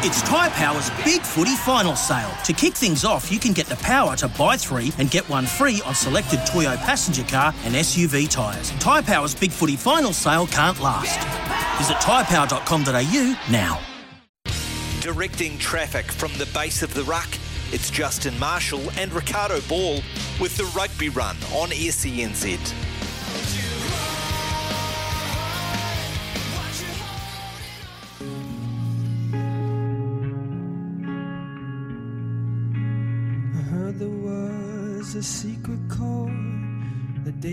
It's Tyre Power's Big Footy Final Sale. To kick things off, you can get the power to buy three and get one free on selected Toyo passenger car and SUV tyres. Tyre Power's Big Footy Final Sale can't last. Visit tyrepower.com.au now. Directing traffic from the base of the ruck, it's Justin Marshall and Ricardo Ball with the rugby run on SENZ.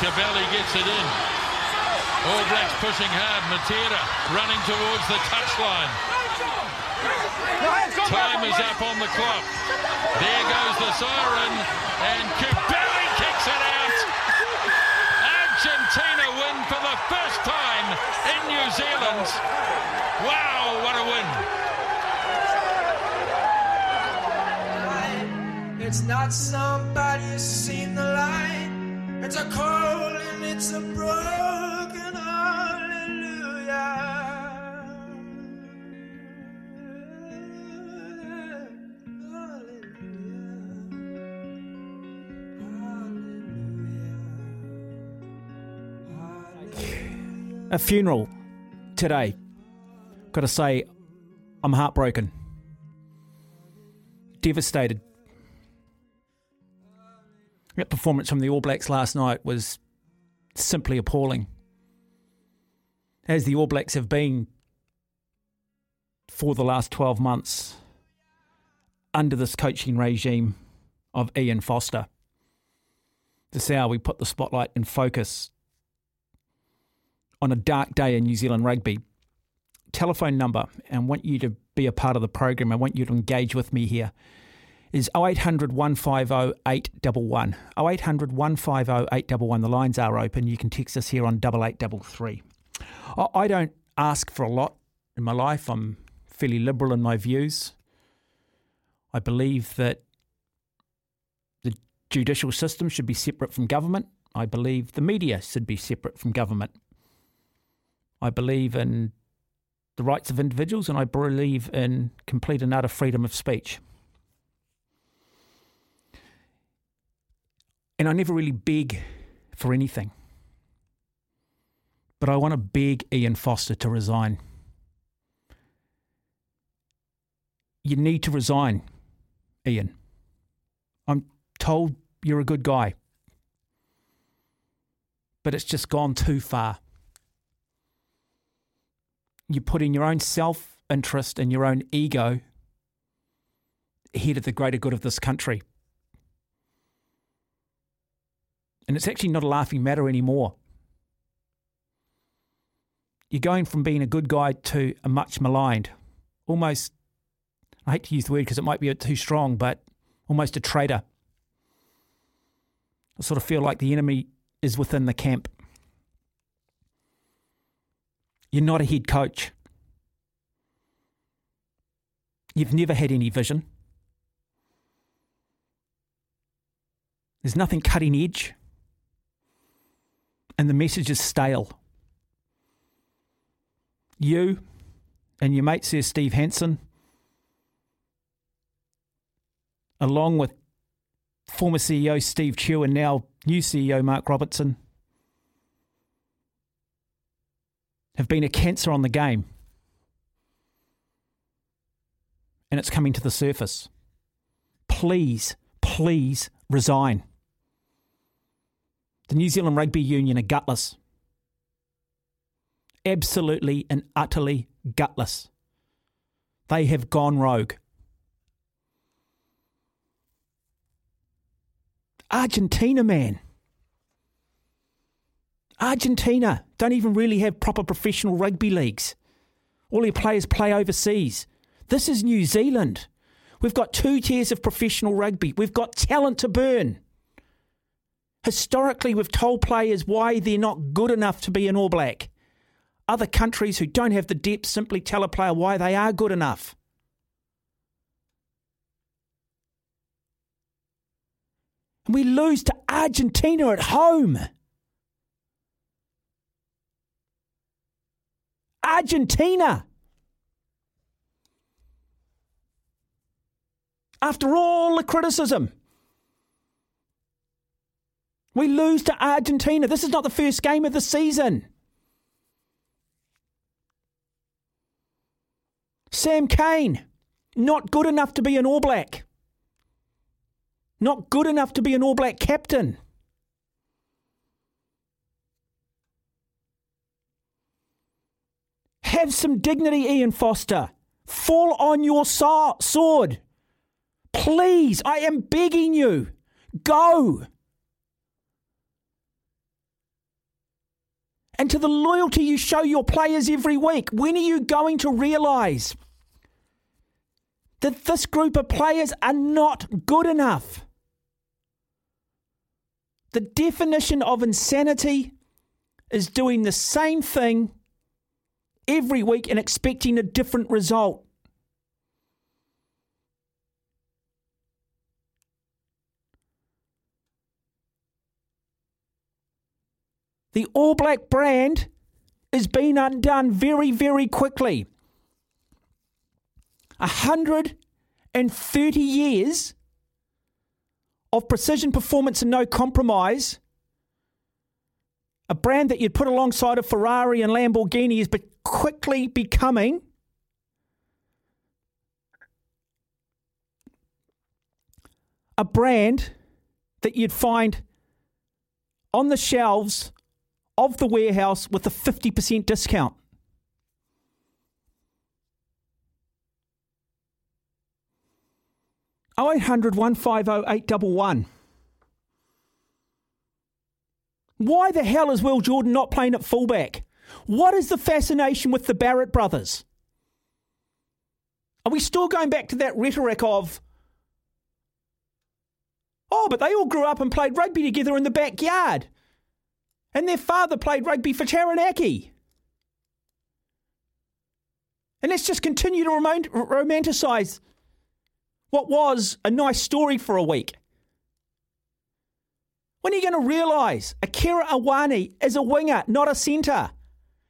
Cavalli gets it in. All Blacks pushing hard. Matera running towards the touchline. Time is up on the clock. There goes the siren, and Cavalli kicks it out. Argentina win for the first time in New Zealand. Wow, what a win. It's not somebody who's seen the light. It's a call and it's a broken hallelujah. A funeral today. Got to say, I'm heartbroken. Devastated. That performance from the All Blacks last night was simply appalling. As the All Blacks have been for the last 12 months under this coaching regime of Ian Foster. This is how we put the spotlight and focus on a dark day in New Zealand rugby. Telephone number, and want you to be a part of the program. I want you to engage with me here. Is 0800 150 811. 0800 150 811. The lines are open. You can text us here on 8833. I- don't ask for a lot in my life. I'm fairly liberal in my views. I believe that the judicial system should be separate from government. I believe the media should be separate from government. I believe in the rights of individuals and I believe in complete and utter freedom of speech. And I never really beg for anything. But I want to beg Ian Foster to resign. You need to resign, Ian. I'm told you're a good guy. But it's just gone too far. You put in your own self interest and your own ego ahead of the greater good of this country. And it's actually not a laughing matter anymore. You're going from being a good guy to a much maligned, almost, I hate to use the word because it might be too strong, but almost a traitor. I sort of feel like the enemy is within the camp. You're not a head coach. You've never had any vision. There's nothing cutting edge. And the message is stale. You and your mate, Sir Steve Hansen, along with former CEO Steve Tew and now new CEO Mark Robertson, have been a cancer on the game. And it's coming to the surface. Please, please resign. The New Zealand Rugby Union are gutless. Absolutely and utterly gutless. They have gone rogue. Argentina, man. Argentina don't even really have proper professional rugby leagues. All their players play overseas. This is New Zealand. We've got two tiers of professional rugby. We've got talent to burn. Historically, we've told players why they're not good enough to be an All Black. Other countries who don't have the depth simply tell a player why they are good enough. And we lose to Argentina at home. Argentina. After all the criticism, we lose to Argentina. This is not the first game of the season. Sam Cane, not good enough to be an All Black. Not good enough to be an All Black captain. Have some dignity, Ian Foster. Fall on your sword. Please, I am begging you. Go. And to the loyalty you show your players every week, when are you going to realise that this group of players are not good enough? The definition of insanity is doing the same thing every week and expecting a different result. The All Black brand is being undone very, very quickly. 130 years of precision performance and no compromise. A brand that you'd put alongside of Ferrari and Lamborghini is be- quickly becoming a brand that you'd find on the shelves of the warehouse with a 50% discount. Oh eight hundred one five oh eight double one. Why the hell is Will Jordan not playing at fullback? What is the fascination with the Barrett brothers? Are we still going back to that rhetoric of, oh, but they all grew up and played rugby together in the backyard? And their father played rugby for Taranaki. And let's just continue to romanticize what was a nice story for a week. When are you going to realise Akira Ioane is a winger, not a centre?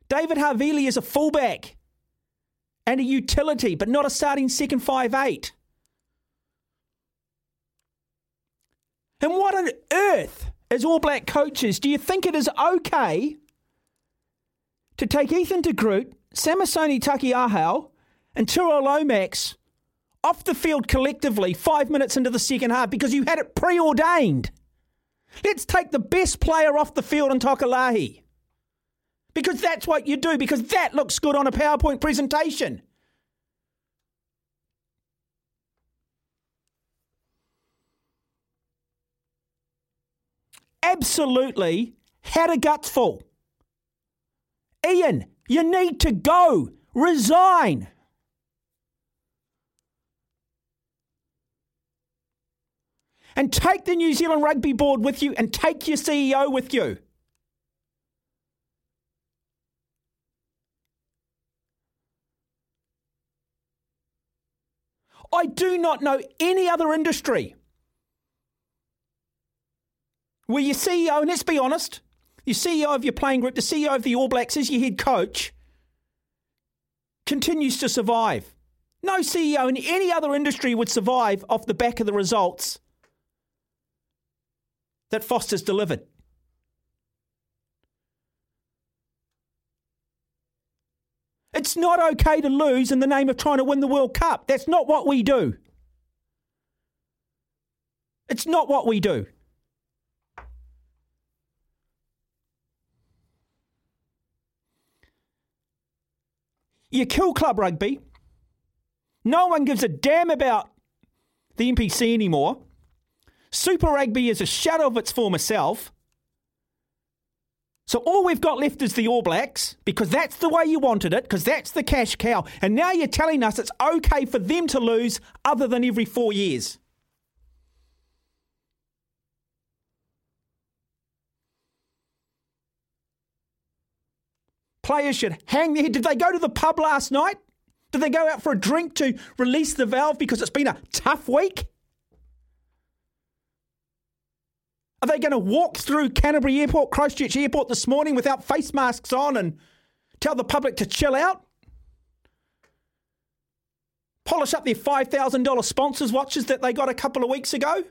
David Havili is a fullback and a utility, but not a starting second five eight. And what on earth as All Black coaches, do you think it is okay to take Ethan de Groot, Samisoni Taukei'aho, and Tyrel Lomax off the field collectively five minutes into the second half because you had it preordained? Let's take the best player off the field in Tokolāhi. Because that's what you do, because that looks good on a PowerPoint presentation. Absolutely had a gutful. Ian, you need to go. Resign. And take the New Zealand Rugby Board with you and take your CEO with you. I do not know any other industry where your CEO, and let's be honest, your CEO of your playing group, the CEO of the All Blacks is your head coach, continues to survive. No CEO in any other industry would survive off the back of the results that Foster's delivered. It's not okay to lose in the name of trying to win the World Cup. That's not what we do. It's not what we do. You kill club rugby. No one gives a damn about the NPC anymore. Super Rugby is a shadow of its former self. So all we've got left is the All Blacks because that's the way you wanted it, because that's the cash cow. And now you're telling us it's okay for them to lose other than every four years. Players should hang their head. Did they go to the pub last night? Did they go out for a drink to release the valve because it's been a tough week? Are they going to walk through Canterbury Airport, Christchurch Airport this morning without face masks on and tell the public to chill out? Polish up their $5,000 sponsors watches that they got a couple of weeks ago?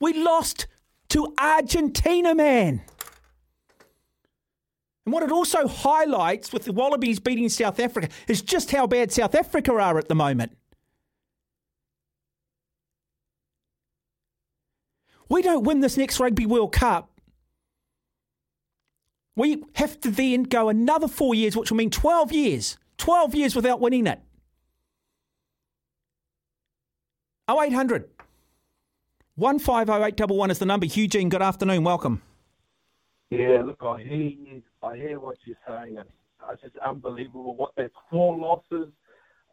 We lost to Argentina, man. And what it also highlights with the Wallabies beating South Africa is just how bad South Africa are at the moment. We don't win this next Rugby World Cup. We have to then go another four years, which will mean 12 years. 12 years without winning it. 0800 150811 is the number. Eugene, good afternoon. Welcome. Yeah, look, I hear. I hear what you're saying. It's, it's just unbelievable. What that's four losses,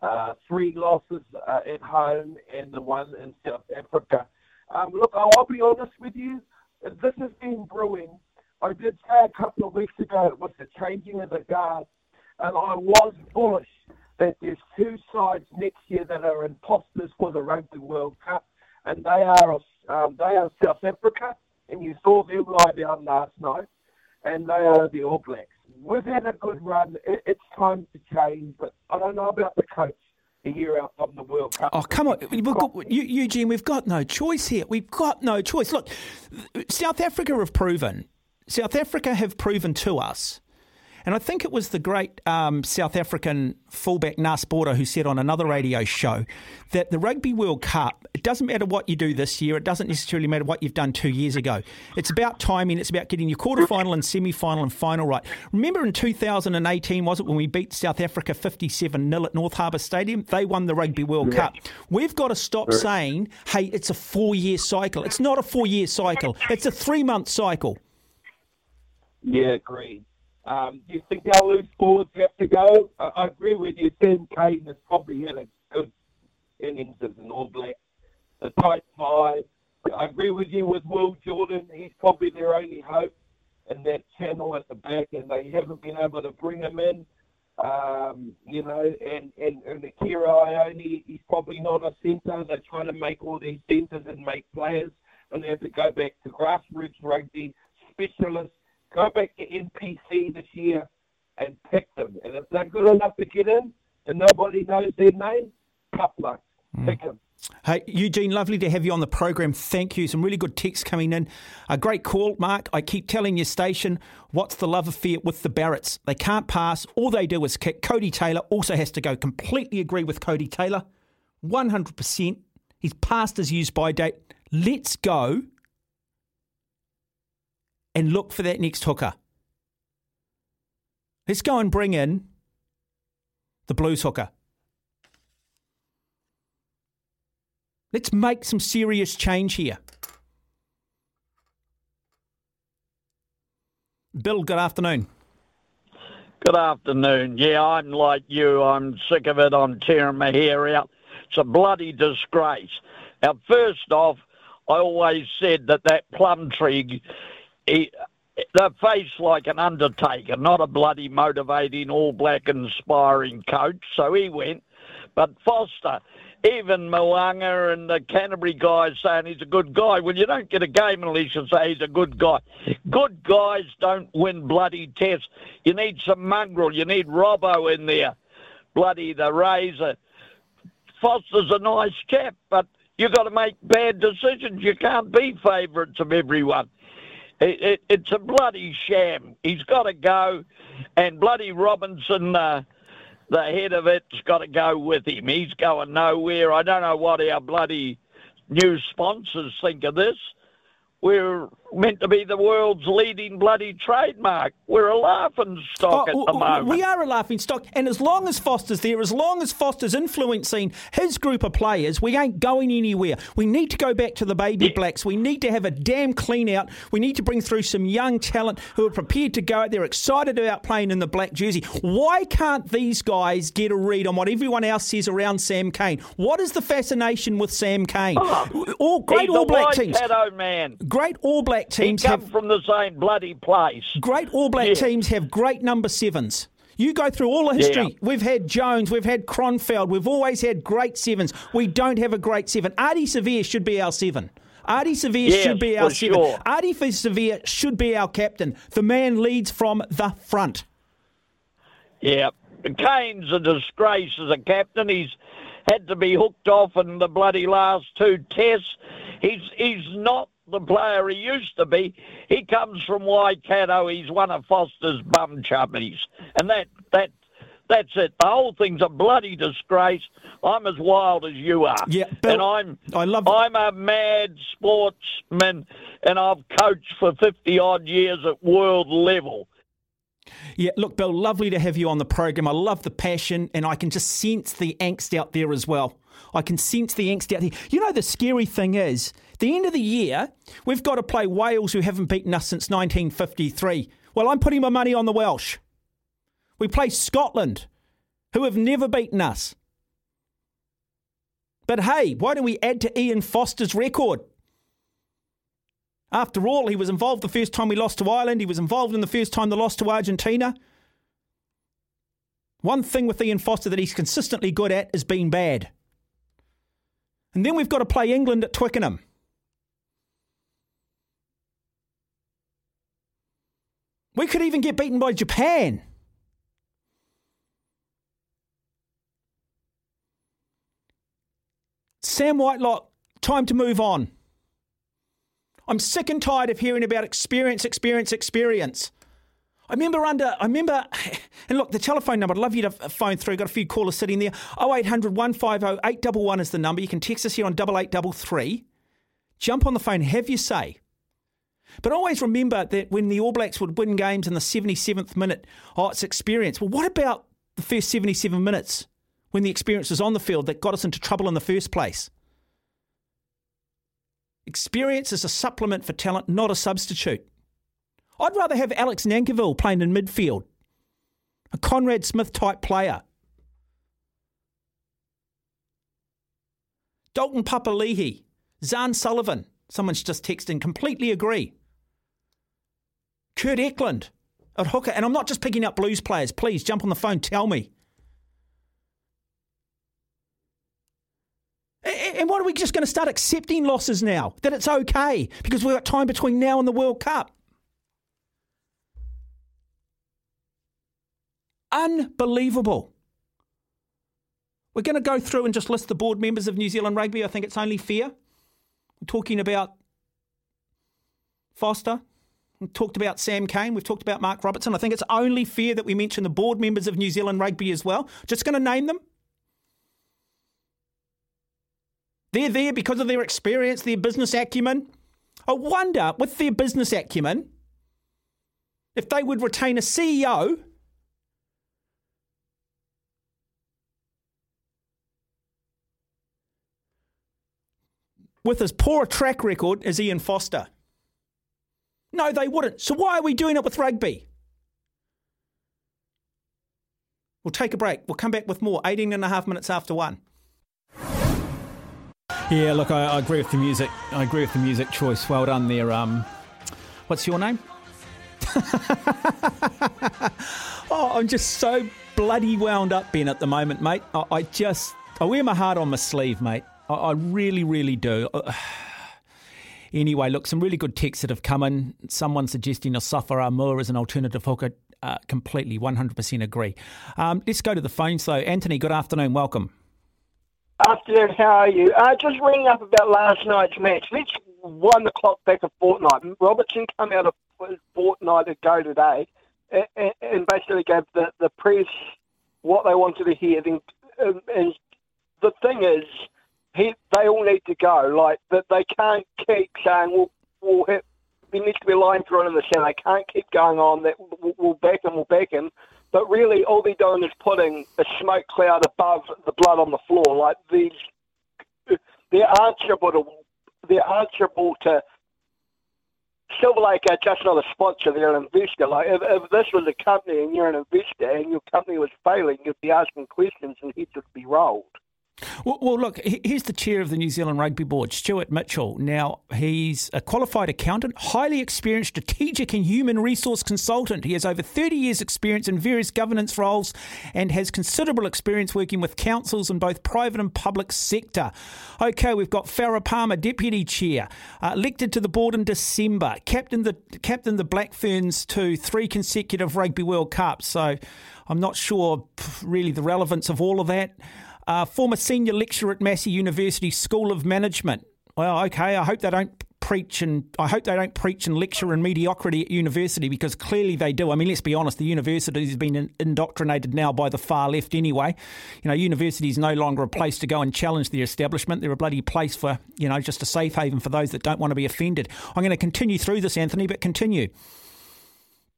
uh, three losses uh, at home, and the one in South Africa. Um, look, I'll be honest with you. This has been brewing. I did say a couple of weeks ago it was the changing of the guard, and I was bullish that there's two sides next year that are imposters for the Rugby World Cup, and they are um, they are South Africa, and you saw them lie down last night, and they are the All Blacks. We've had a good run. it's time to change, but I don't know about the coach a year out from the World Cup. Oh, come on. We've got, Eugene, we've got no choice here. We've got no choice. Look, South Africa have proven, South Africa have proven to us and I think it was the great um, South African fullback Naas Botha who said on another radio show that the Rugby World Cup, it doesn't matter what you do this year, it doesn't necessarily matter what you've done two years ago. It's about timing, it's about getting your quarter final and semi final and final right. Remember in 2018, was it, when we beat South Africa 57 0 at North Harbour Stadium? They won the Rugby World yeah. Cup. We've got to stop saying, hey, it's a four year cycle. It's not a four year cycle, it's a three month cycle. Yeah, agreed. Um, do you think they'll lose forwards have to go? I, I agree with you. Tim Caden has probably had a good innings as an All Black. The tight five. I agree with you with Will Jordan. He's probably their only hope in that channel at the back, and they haven't been able to bring him in. Um, you know, and, and, and Akira Ioane, he's probably not a centre. They're trying to make all these centres and make players, and they have to go back to grassroots rugby, specialists, go back to NPC this year and pick them. And if they're good enough to get in and nobody knows their name, tough luck. Mm. Pick them. Hey, Eugene, lovely to have you on the program. Thank you. Some really good texts coming in. A great call, Mark. I keep telling your station, what's the love affair with the Barretts? They can't pass. All they do is kick. Codie Taylor also has to go. Completely agree with Codie Taylor. 100%. He's past his use by date. Let's go and look for that next hooker. Let's go and bring in the blues hooker. Let's make some serious change here. Bill, good afternoon. Good afternoon. Yeah, I'm like you. I'm sick of it. I'm tearing my hair out. It's a bloody disgrace. Now, first off, I always said that that Plumtree he, they're faced like an undertaker, not a bloody motivating, all black, inspiring coach. So he went. But Foster, even Mo'unga and the Canterbury guys saying he's a good guy. Well, you don't get a game unless you say he's a good guy. Good guys don't win bloody tests. You need some mongrel. You need Robbo in there. Bloody the Razor. Foster's a nice chap, but you've got to make bad decisions. You can't be favourites of everyone. It, it, it's a bloody sham. He's got to go, and bloody Robinson, uh, the head of it's got to go with him. He's going nowhere. I don't know what our bloody new sponsors think of this. We're meant to be the world's leading bloody trademark. We're a laughing stock Oh, at the moment. We are a laughing stock, and as long as Foster's there, as long as Foster's influencing his group of players, we ain't going anywhere. We need to go back to the baby blacks. We need to have a damn clean out. We need to bring through some young talent who are prepared to go out there, excited about playing in the black jersey. Why can't these guys get a read on what everyone else says around Sam Cane? What is the fascination with Sam Cane? Oh, All great All Black teams. Great All Black He teams come have from the same bloody place. Great All Black Yeah. teams have great number sevens. You go through all the history. Yeah. We've had Jones, we've had Kronfeld, we've always had great sevens. We don't have a great seven. Ardie Savea should be our seven. Ardie Savea Yes, should be our seven. sure. Ardie Savea should be our captain. The man leads from the front. Yeah. Cane's a disgrace as a captain. He's had to be hooked off in the bloody last two tests. He's he's not the player he used to be. He comes from Waikato. He's one of Foster's bum chubbies. And that that that's it. The whole thing's a bloody disgrace. I'm as wild as you are. Yeah, Bill, and I'm I love- I'm a mad sportsman and I've coached for fifty odd years at world level. Yeah, look, Bill, lovely to have you on the program. I love the passion, and I can just sense the angst out there as well. I can sense the angst out there. You know, the scary thing is, the end of the year, we've got to play Wales, who haven't beaten us since 1953. Well, I'm putting my money on the Welsh. We play Scotland, who have never beaten us. But hey, why don't we add to Ian Foster's record? After all, he was involved the first time we lost to Ireland. He was involved in the first time the loss to Argentina. One thing with Ian Foster that he's consistently good at is being bad. And then we've got to play England at Twickenham. We could even get beaten by Japan. Sam Whitelock, time to move on. I'm sick and tired of hearing about experience, experience, experience. I remember under, I remember, and look, the telephone number, I'd love you to phone through. Got a few callers sitting there. 0800 150 811 is the number. You can text us here on 8833. Jump on the phone, have your say. But always remember that when the All Blacks would win games in the 77th minute, oh, it's experience. Well, what about the first 77 minutes when the experience was on the field that got us into trouble in the first place? Experience is a supplement for talent, not a substitute. I'd rather have Alex Nankivell playing in midfield, a Conrad Smith type player. Dalton Papali'i, Zarn Sullivan, someone's just texting, completely agree. Kurt Eklund at hooker, and I'm not just picking up blues players. Please jump on the phone, tell me. A- And what are we just going to start accepting losses now? That it's okay because we've got time between now and the World Cup. Unbelievable. We're going to go through and just list the board members of New Zealand Rugby. I think it's only fair. We're talking about Foster. We've talked about Sam Cane. We've talked about Mark Robertson. I think it's only fair that we mention the board members of New Zealand Rugby as well. Just going to name them. They're there because of their experience, their business acumen. I wonder, with their business acumen, if they would retain a CEO with as poor a track record as Ian Foster. No, they wouldn't. So why are we doing it with rugby? We'll take a break. We'll come back with more. 18 and a half minutes after one. Yeah, look, I, I agree with the music. I agree with the music choice. Well done there. Um, what's your name? oh, I'm just so bloody wound up, Ben, at the moment, mate. I, I just, I wear my heart on my sleeve, mate. I, I really, really do. Anyway, look, some really good texts that have come in. Someone suggesting Asafo Aumua as an alternative hooker. Uh, completely, 100% agree. Um, let's go to the phones, though. Anthony, good afternoon. Welcome. Afternoon, how are you? Uh, just ringing up about last night's match. Let's wind the clock back a fortnight. Robertson came out a fortnight ago today and, and basically gave the, the press what they wanted to hear. Then, um, and the thing is, he, they all need to go. Like that, they can't keep saying we'll, we'll hit there needs to be a line drawn in the sand. They can't keep going on. That we'll, we'll back him, we'll back him. But really, all they're doing is putting a smoke cloud above the blood on the floor. Like these, they're answerable to, they're answerable to Silver Lake are just not a sponsor; they're an investor. Like if, if this was a company and you're an investor and your company was failing, you'd be asking questions and heads would be rolled. Well, well, look, here's the chair of the New Zealand Rugby Board, Stewart Mitchell. Now, he's a qualified accountant, highly experienced strategic and human resource consultant. He has over 30 years' experience in various governance roles and has considerable experience working with councils in both private and public sector. Okay, we've got Farah Palmer, deputy chair, uh, elected to the board in December, captain the captain the Black Ferns to three consecutive Rugby World Cups. So, I'm not sure really the relevance of all of that. Uh, former senior lecturer at Massey University School of Management. Well, okay, I hope they don't preach and I hope they don't preach and lecture in mediocrity at university because clearly they do. I mean, let's be honest, the university has been indoctrinated now by the far left anyway. You know, university is no longer a place to go and challenge the establishment. They're a bloody place for, you know, just a safe haven for those that don't want to be offended. I'm going to continue through this, Anthony, but continue.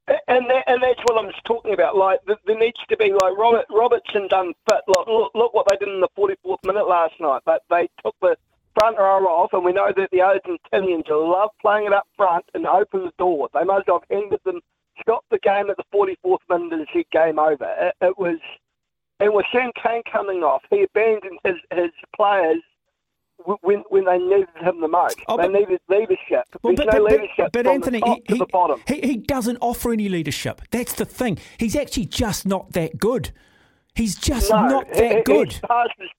And that, and that's what I'm talking about. Like there needs to be like Robert Robertson done fit. Look, look, look what they did in the 44th minute last night. But they took the front row off, and we know that the Argentinians love playing it up front and open the door. They must have ended them, stopped the game at the 44th minute and said game over. It, it was, and with Cane coming off, he abandoned his his players when when they needed him the most. Oh, they needed leadership. Well, but, no but, leadership but, Anthony, he, he, he, doesn't offer any leadership. That's the thing. He's actually just not that good. He's just no, not that he, good. He's, past his,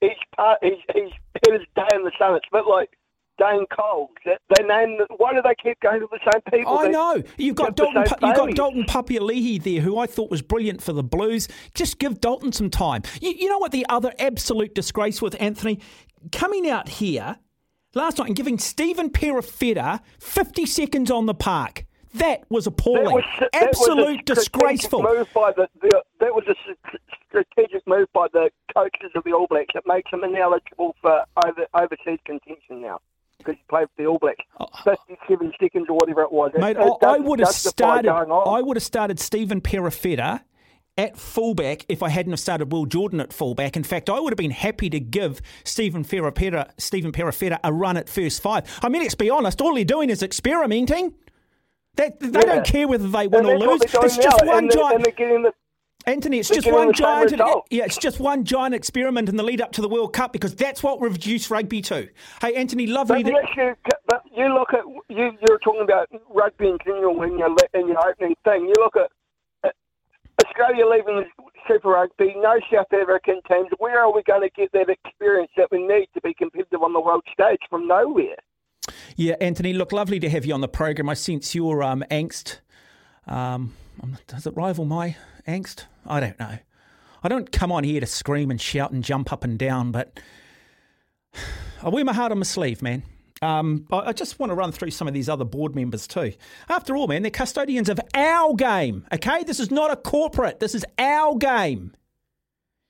he's, past, he's, he's his day in the sun. It's a bit like Dane Coles. They name. Why do they keep going to the same people? I know you've got Dalton. You've got Dalton Papali'i there, who I thought was brilliant for the Blues. Just give Dalton some time. You, you know what the other absolute disgrace with Anthony coming out here last night and giving Stephen Perofeta 50 seconds on the park. That was appalling. That was, that Absolute was disgraceful. Move by the, the, that was a strategic move by the coaches of the All Blacks. It makes him ineligible for over, overseas contention now because he played for the All Blacks. Oh. 57 seconds or whatever it was. Mate, it, I, I would have started. I would have started Stephen Perofeta at fullback if I hadn't have started Will Jordan at fullback. In fact, I would have been happy to give Stephen Perofeta, Stephen Perofeta a run at first five. I mean, let's be honest, all they're doing is experimenting. They, they yeah. don't care whether they win or lose. It's just one giant. Anthony, it's just one giant. Yeah, it's just one giant experiment in the lead up to the World Cup because that's what we've reduced rugby to. Hey, Anthony, lovely. But, that... you, but you look at you. You're talking about rugby in general in your in your opening thing. You look at Australia leaving the Super Rugby, no South African teams. Where are we going to get that experience that we need to be competitive on the world stage from nowhere? Yeah, Anthony, look, lovely to have you on the program. I sense your um, angst. Um, does it rival my angst? I don't know. I don't come on here to scream and shout and jump up and down, but I wear my heart on my sleeve, man. Um, I just want to run through some of these other board members too. After all, man, they're custodians of our game. Okay, this is not a corporate. This is our game.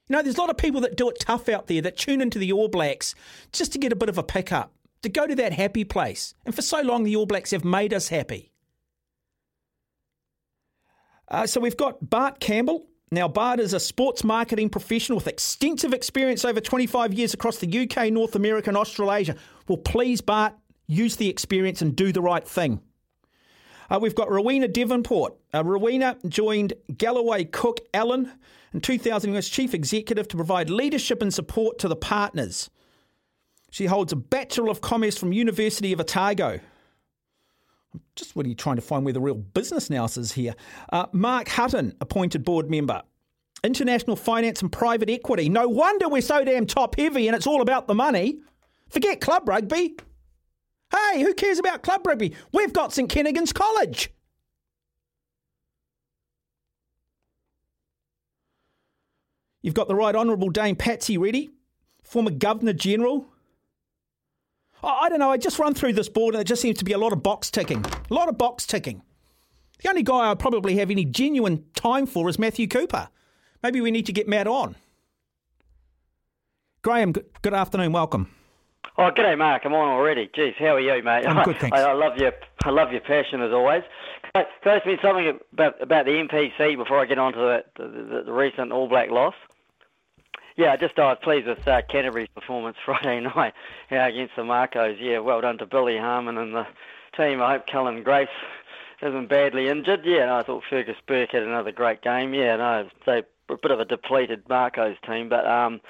You know, there's a lot of people that do it tough out there that tune into the All Blacks just to get a bit of a pickup, to go to that happy place. And for so long, the All Blacks have made us happy. Uh, so we've got Bart Campbell. Now, Bart is a sports marketing professional with extensive experience over 25 years across the UK, North America, and Australasia. Well, please, Bart, use the experience and do the right thing. Uh, we've got Rowena Davenport. Uh, Rowena joined Gallaway Cook Allan in 2000 as Chief Executive to provide leadership and support to the partners. She holds a Bachelor of Commerce from University of Otago. I'm just really trying to find where the real business now is here. Uh, Mark Hutton, appointed board member. International finance and private equity. No wonder we're so damn top heavy and it's all about the money. Forget club rugby. Hey, who cares about club rugby? We've got St Kentigern's College. You've got the Right Honourable Dame Patsy Reddy, former Governor General. I don't know, I just run through this board and it just seems to be a lot of box ticking. A lot of box ticking. The only guy I probably have any genuine time for is Matthew Cooper. Maybe we need to get Matt on. Graham, good afternoon, welcome. Oh, g'day, Mark. I'm on already. Jeez, how are you, mate? I'm good, thanks. I, I love your, I love your passion as always. Can I ask me something about about the NPC before I get on to the, the, the recent All Black loss? Yeah, just I was pleased with uh, Canterbury's performance Friday night yeah, against the Makos. Yeah, well done to Billy Harmon and the team. I hope Cullen Grace isn't badly injured. Yeah, no, I thought Fergus Burke had another great game. Yeah, no, they a bit of a depleted Makos team, but um,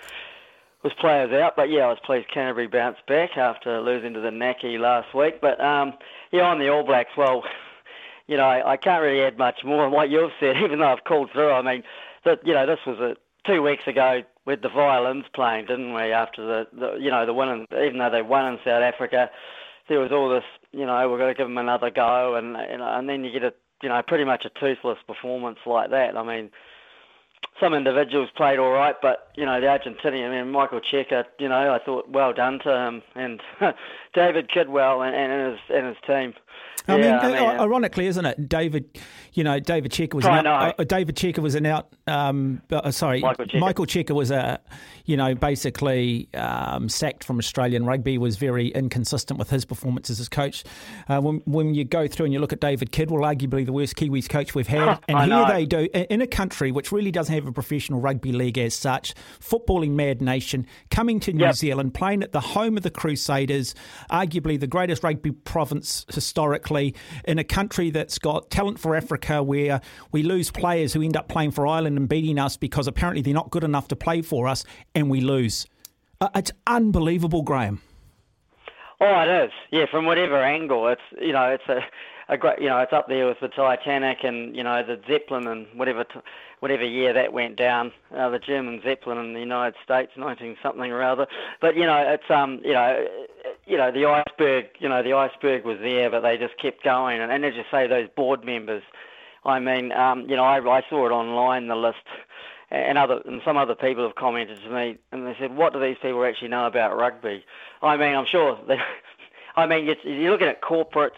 was players out. But yeah, I was pleased Canterbury bounced back after losing to the Naki last week. But um, yeah, on the All Blacks, well, you know, I, can't really add much more on what you've said, even though I've called through. I mean, that you know, this was a two weeks ago with the violins playing, didn't we? After the, the you know the win, even though they won in South Africa, there was all this, you know, we're going to give them another go, and and, and then you get a, you know, pretty much a toothless performance like that. I mean, some individuals played all right, but you know the Argentinian, I mean Michael Cheika, you know I thought well done to him, and David Kidwell and, and his and his team. I, yeah, mean, I mean, ironically, isn't it? David, you know, David Cheika was an out, uh, David Cheika was an out. Um, uh, sorry, Michael Cheika was a, you know, basically um, sacked from Australian rugby. Was very inconsistent with his performance as his coach. Uh, when when you go through and you look at David Kidwell, arguably the worst Kiwis coach we've had, and here know. they do in a country which really doesn't have a professional rugby league as such, footballing mad nation, coming to New Yep. Zealand, playing at the home of the Crusaders, arguably the greatest rugby province historically, in a country that's got talent for Africa, where we lose players who end up playing for Ireland and beating us because apparently they're not good enough to play for us, and we lose. Uh, it's unbelievable, Graham. Oh, it is. Yeah, from whatever angle, it's you know, it's a, a great, you know, it's up there with the Titanic and you know the Zeppelin and whatever, t- whatever year that went down, uh, the German Zeppelin in the United States, nineteen something or other. But you know, it's um, you know, you know, the iceberg, you know, the iceberg was there, but they just kept going. And, and as you say, those board members, I mean, um, you know, I, I saw it online, the list and other and some other people have commented to me and they said, "What do these people actually know about rugby?" I mean, I'm sure. They, I mean, it's, you're looking at corporates.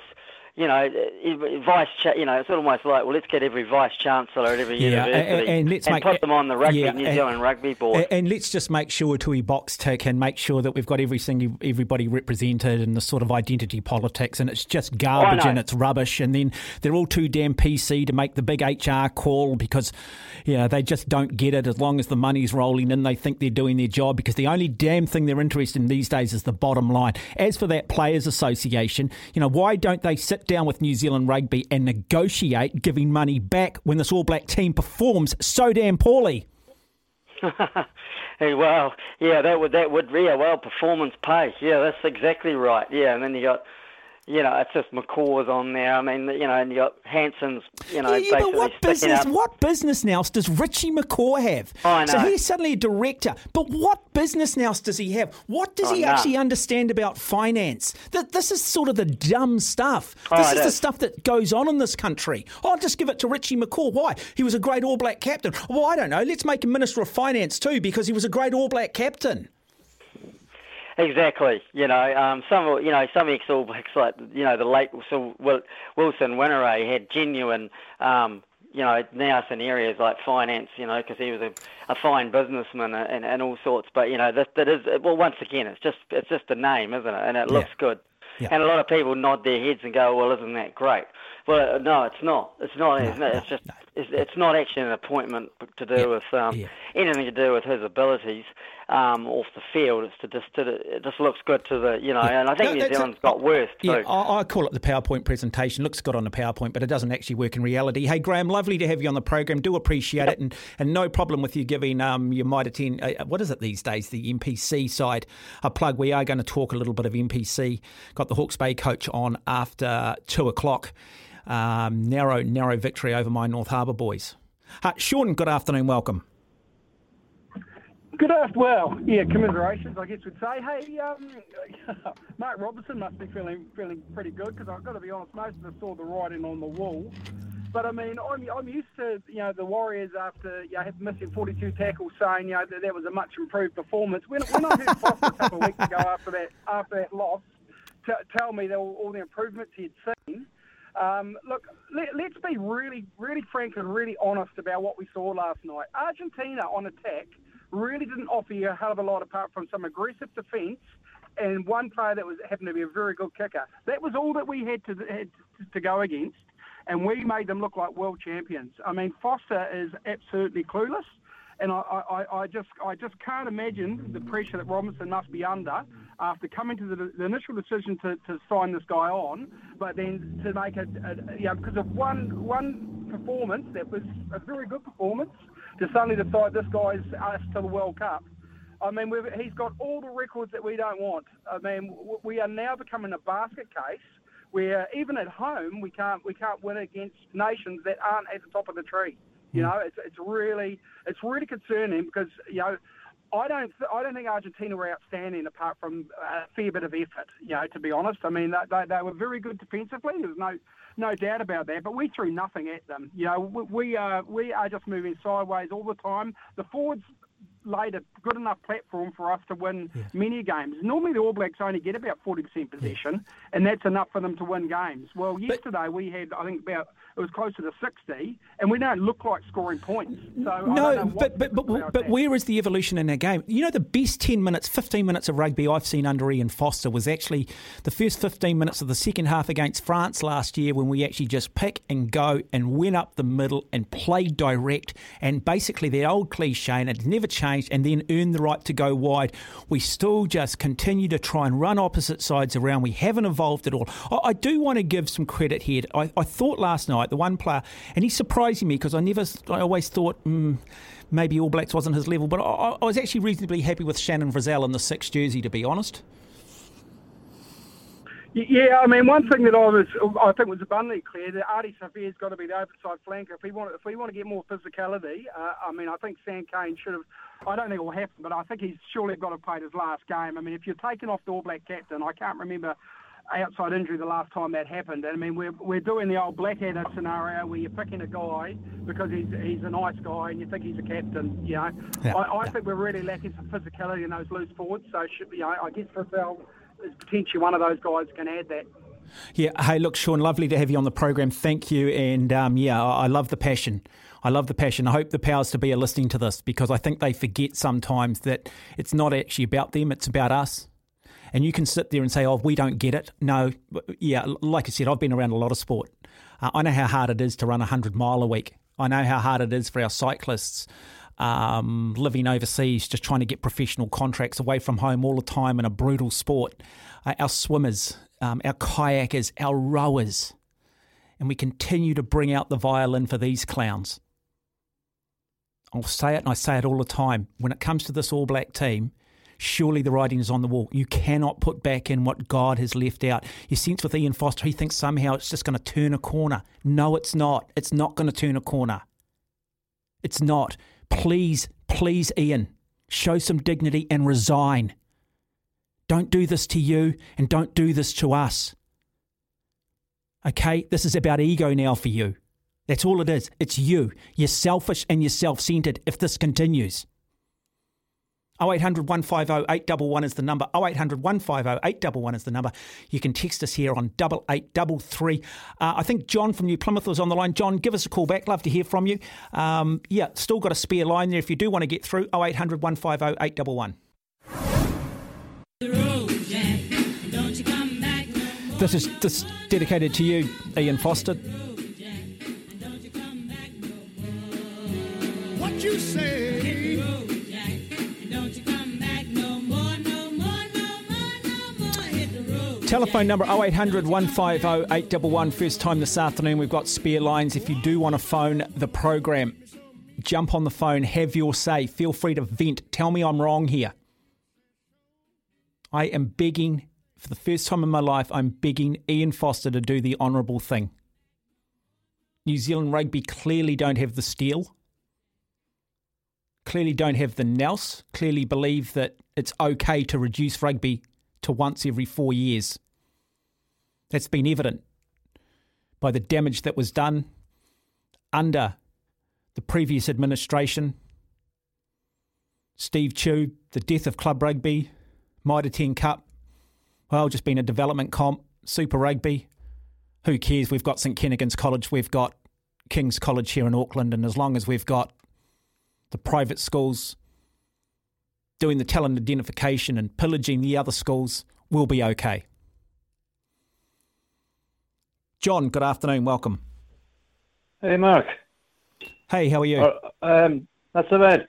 You know, eh, vice. Cha- you know, it's almost like, well, let's get every vice chancellor at every Yeah, university and- and let's make- put them on the rugby yeah, New and- Zealand rugby board. And, and let's just make sure to box tick and make sure that we've got every single everybody represented in the sort of identity politics, and it's just garbage and it's rubbish. And then they're all too damn PC to make the big HR call because, you know, they just don't get it. As long as the money's rolling in, they think they're doing their job because the only damn thing they're interested in these days is the bottom line. As for that players' association, you know, why don't they sit down with New Zealand Rugby and negotiate giving money back when this All Black team performs so damn poorly? Hey, well, yeah, that would that would yeah, well, performance pay. Yeah, that's exactly right. Yeah, and then you got, you know, it's just McCaw's on there. I mean, you know, and you got Hansen's, you know, Yeah, but what business? up. What business now does Richie McCaw have? I So he's suddenly a director. But what business now does he have? What does Oh, he none. actually understand about finance? That this is sort of the dumb stuff. Oh, this is the stuff that goes on in this country. Oh, I'll just give it to Richie McCaw. Why? He was a great All Black captain. Well, I don't know. Let's make him Minister of Finance too because he was a great All Black captain. Exactly. You know, um, some you know some ex All Blacks like you know the late Wil- Wil- Wilson Whineray had genuine um, you know nous in areas like finance. You know, because he was a, a fine businessman and, and all sorts. But you know that that is well once again it's just it's just a name, isn't it? And it looks good. Yeah. And a lot of people nod their heads and go, "Well, isn't that great?" Well, no, it's not. It's not. it's, not. it's just. It's, it's not actually an appointment to do Yeah. with um, Yeah. anything to do with his abilities um, off the field. It's to just to, it just looks good to the you know. And I think No, New that's a- Zealand's got worse too. Yeah, I, I call it the PowerPoint presentation. Looks good on the PowerPoint, but it doesn't actually work in reality. Hey, Graham, lovely to have you on the program. Do appreciate it, and, and no problem with you giving um, you might attend. Uh, what is it these days? The NPC side a plug. We are going to talk a little bit of NPC. Got the Hawke's Bay coach on after two o'clock. Um, narrow, narrow victory over my North Harbour boys. Uh, Sean, good afternoon. Welcome. Good afternoon. Well, yeah, commiserations, I guess we'd say. Hey, um, Mark Robertson must be feeling feeling pretty good because I've got to be honest, most of us saw the writing on the wall. But I mean, I'm, I'm used to you know the Warriors after you know, missing 42 tackles, saying you know that there was a much improved performance. When, when I heard Foster a couple of weeks ago after that after that loss, t- tell me that all, all the improvements he'd seen. Um, look, let, let's be really, really frank and really honest about what we saw last night. Argentina on attack really didn't offer you a hell of a lot apart from some aggressive defence and one player that was happened to be a very good kicker. That was all that we had to had to go against, and we made them look like world champions. I mean, Foster is absolutely clueless and I, I, I, just I just can't imagine the pressure that Robinson must be under after coming to the, the initial decision to, to sign this guy on, but then to make it, you know, because of one one performance that was a very good performance, to suddenly decide this guy's us to the World Cup. I mean, he's got all the records that we don't want. I mean, we are now becoming a basket case where even at home we can't we can't win against nations that aren't at the top of the tree. You hmm. know, it's it's really it's really concerning because you know. I don't. I don't think Argentina were outstanding apart from a fair bit of effort. You know, to be honest, I mean they, they, were very good defensively. There's no no doubt about that. But we threw nothing at them. You know, we, we are we are just moving sideways all the time. The forwards laid a good enough platform for us to win yeah. many games. Normally, the All Blacks only get about 40% possession, yeah. and that's enough for them to win games. Well, yesterday but, we had, I think, about it was closer to 60, and we don't look like scoring points. So no, but but but, but where is the evolution in our game? You know, the best 10 minutes, 15 minutes of rugby I've seen under Ian Foster was actually the first 15 minutes of the second half against France last year when we actually just pick and go and went up the middle and played direct, and basically the old cliche, and it's never changed, and then earned the right to go wide. We still just continue to try and run opposite sides around. We haven't evolved at all. I, I do want to give some credit here. I, I thought last night the one player, and he's surprising me because I never, I always thought. Mm, maybe All Blacks wasn't his level, but I, I was actually reasonably happy with Shannon Frizzell in the sixth jersey, to be honest. Yeah, I mean, one thing that I was, I think was abundantly clear that Ardie Savea's got to be the overside flanker. If we want, if we want to get more physicality, uh, I mean, I think Sam Cane should have. I don't think it will happen, but I think he's surely got to play his last game. I mean, if you're taking off the All Black captain, I can't remember outside injury the last time that happened. And I mean, we're, we're doing the old Blackadder scenario where you're picking a guy because he's he's a nice guy and you think he's a captain. You know, yeah, I, I yeah. think we're really lacking some physicality in those loose forwards. So should, you know, I guess Frizzell is potentially one of those guys can add that. Yeah. Hey, look, Sean, lovely to have you on the program. Thank you. And um, yeah, I, I love the passion. I love the passion. I hope the powers to be are listening to this because I think they forget sometimes that it's not actually about them, it's about us. And you can sit there and say, oh, we don't get it. No, yeah, like I said, I've been around a lot of sport. Uh, I know how hard it is to run a 100 mile a week. I know how hard it is for our cyclists um, living overseas, just trying to get professional contracts away from home all the time in a brutal sport. Uh, our swimmers, um, our kayakers, our rowers. And we continue to bring out the violin for these clowns. I'll say it and I say it all the time. When it comes to this All Black team, surely the writing is on the wall. You cannot put back in what God has left out. You sense with Ian Foster, he thinks somehow it's just going to turn a corner. No, it's not. It's not going to turn a corner. It's not. Please, please, Ian, show some dignity and resign. Don't do this to you and don't do this to us. Okay? This is about ego now for you. That's all it is. It's you. You're selfish and you're self centered if this continues. 0800 150 811 is the number. 0800 150 811 is the number. You can text us here on 8833. Uh, I think John from New Plymouth was on the line. John, give us a call back. Love to hear from you. Um, yeah, still got a spare line there if you do want to get through. 0800 150 811. This is this dedicated to you, Ian Foster. What you say? Telephone number 0800 150 811. First time this afternoon. We've got spare lines. If you do want to phone the program, jump on the phone, have your say. Feel free to vent. Tell me I'm wrong here. I am begging, for the first time in my life, I'm begging Ian Foster to do the honourable thing. New Zealand rugby clearly don't have the steel, clearly don't have the nous, clearly believe that it's okay to reduce rugby to once every four years. That's been evident by the damage that was done under the previous administration. Steve Tew, the death of club rugby, Mitre 10 Cup, well, just been a development comp, Super Rugby. Who cares? We've got St Kentigern's College, we've got King's College here in Auckland, and as long as we've got the private schools doing the talent identification and pillaging the other schools. we'll be okay. John, good afternoon. Welcome. Hey, Mark. Hey, how are you? Uh, um, not so bad.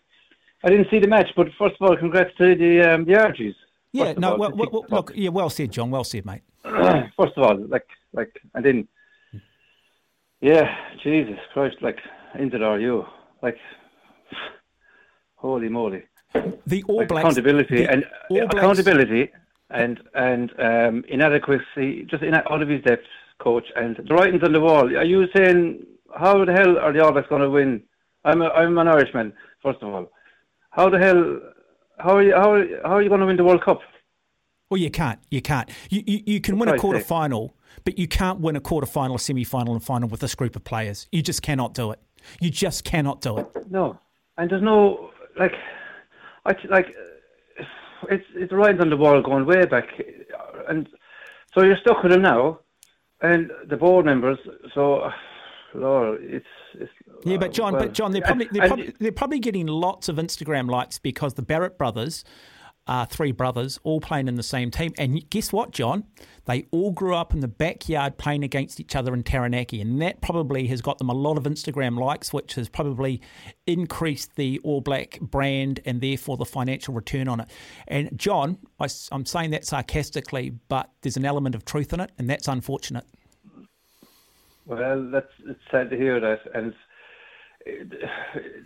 I didn't see the match, but first of all, congrats to the um, the Argies. Yeah, no, well, well, well, look, yeah, well said, John. Well said, mate. first of all, like, like, and then, yeah, Jesus Christ, like, into are you? Like, holy moly. The All like Blacks. accountability the and All Blacks- accountability and and um, inadequacy, just in, out of his depth, coach. And the writings on the wall. Are you saying how the hell are the All Blacks going to win? I'm a, I'm an Irishman, first of all. How the hell? How are you? How are, how are you going to win the World Cup? Well, you can't. You can't. You, you, you can win a quarter sake. final, but you can't win a quarter final, a semi final, and final with this group of players. You just cannot do it. You just cannot do it. No, and there's no like, I like, it's it's writings on the wall going way back, and so you're stuck with him now, and the board members. So, uh, Lord, it's it's. Yeah, but John, well, but John, they're probably they're, and- probably they're probably getting lots of Instagram likes because the Barrett brothers are three brothers, all playing in the same team. And guess what, John? They all grew up in the backyard playing against each other in Taranaki, and that probably has got them a lot of Instagram likes, which has probably increased the All Black brand and therefore the financial return on it. And John, I, am saying that sarcastically, but there's an element of truth in it, and that's unfortunate. Well, that's it's sad to hear that, and uh,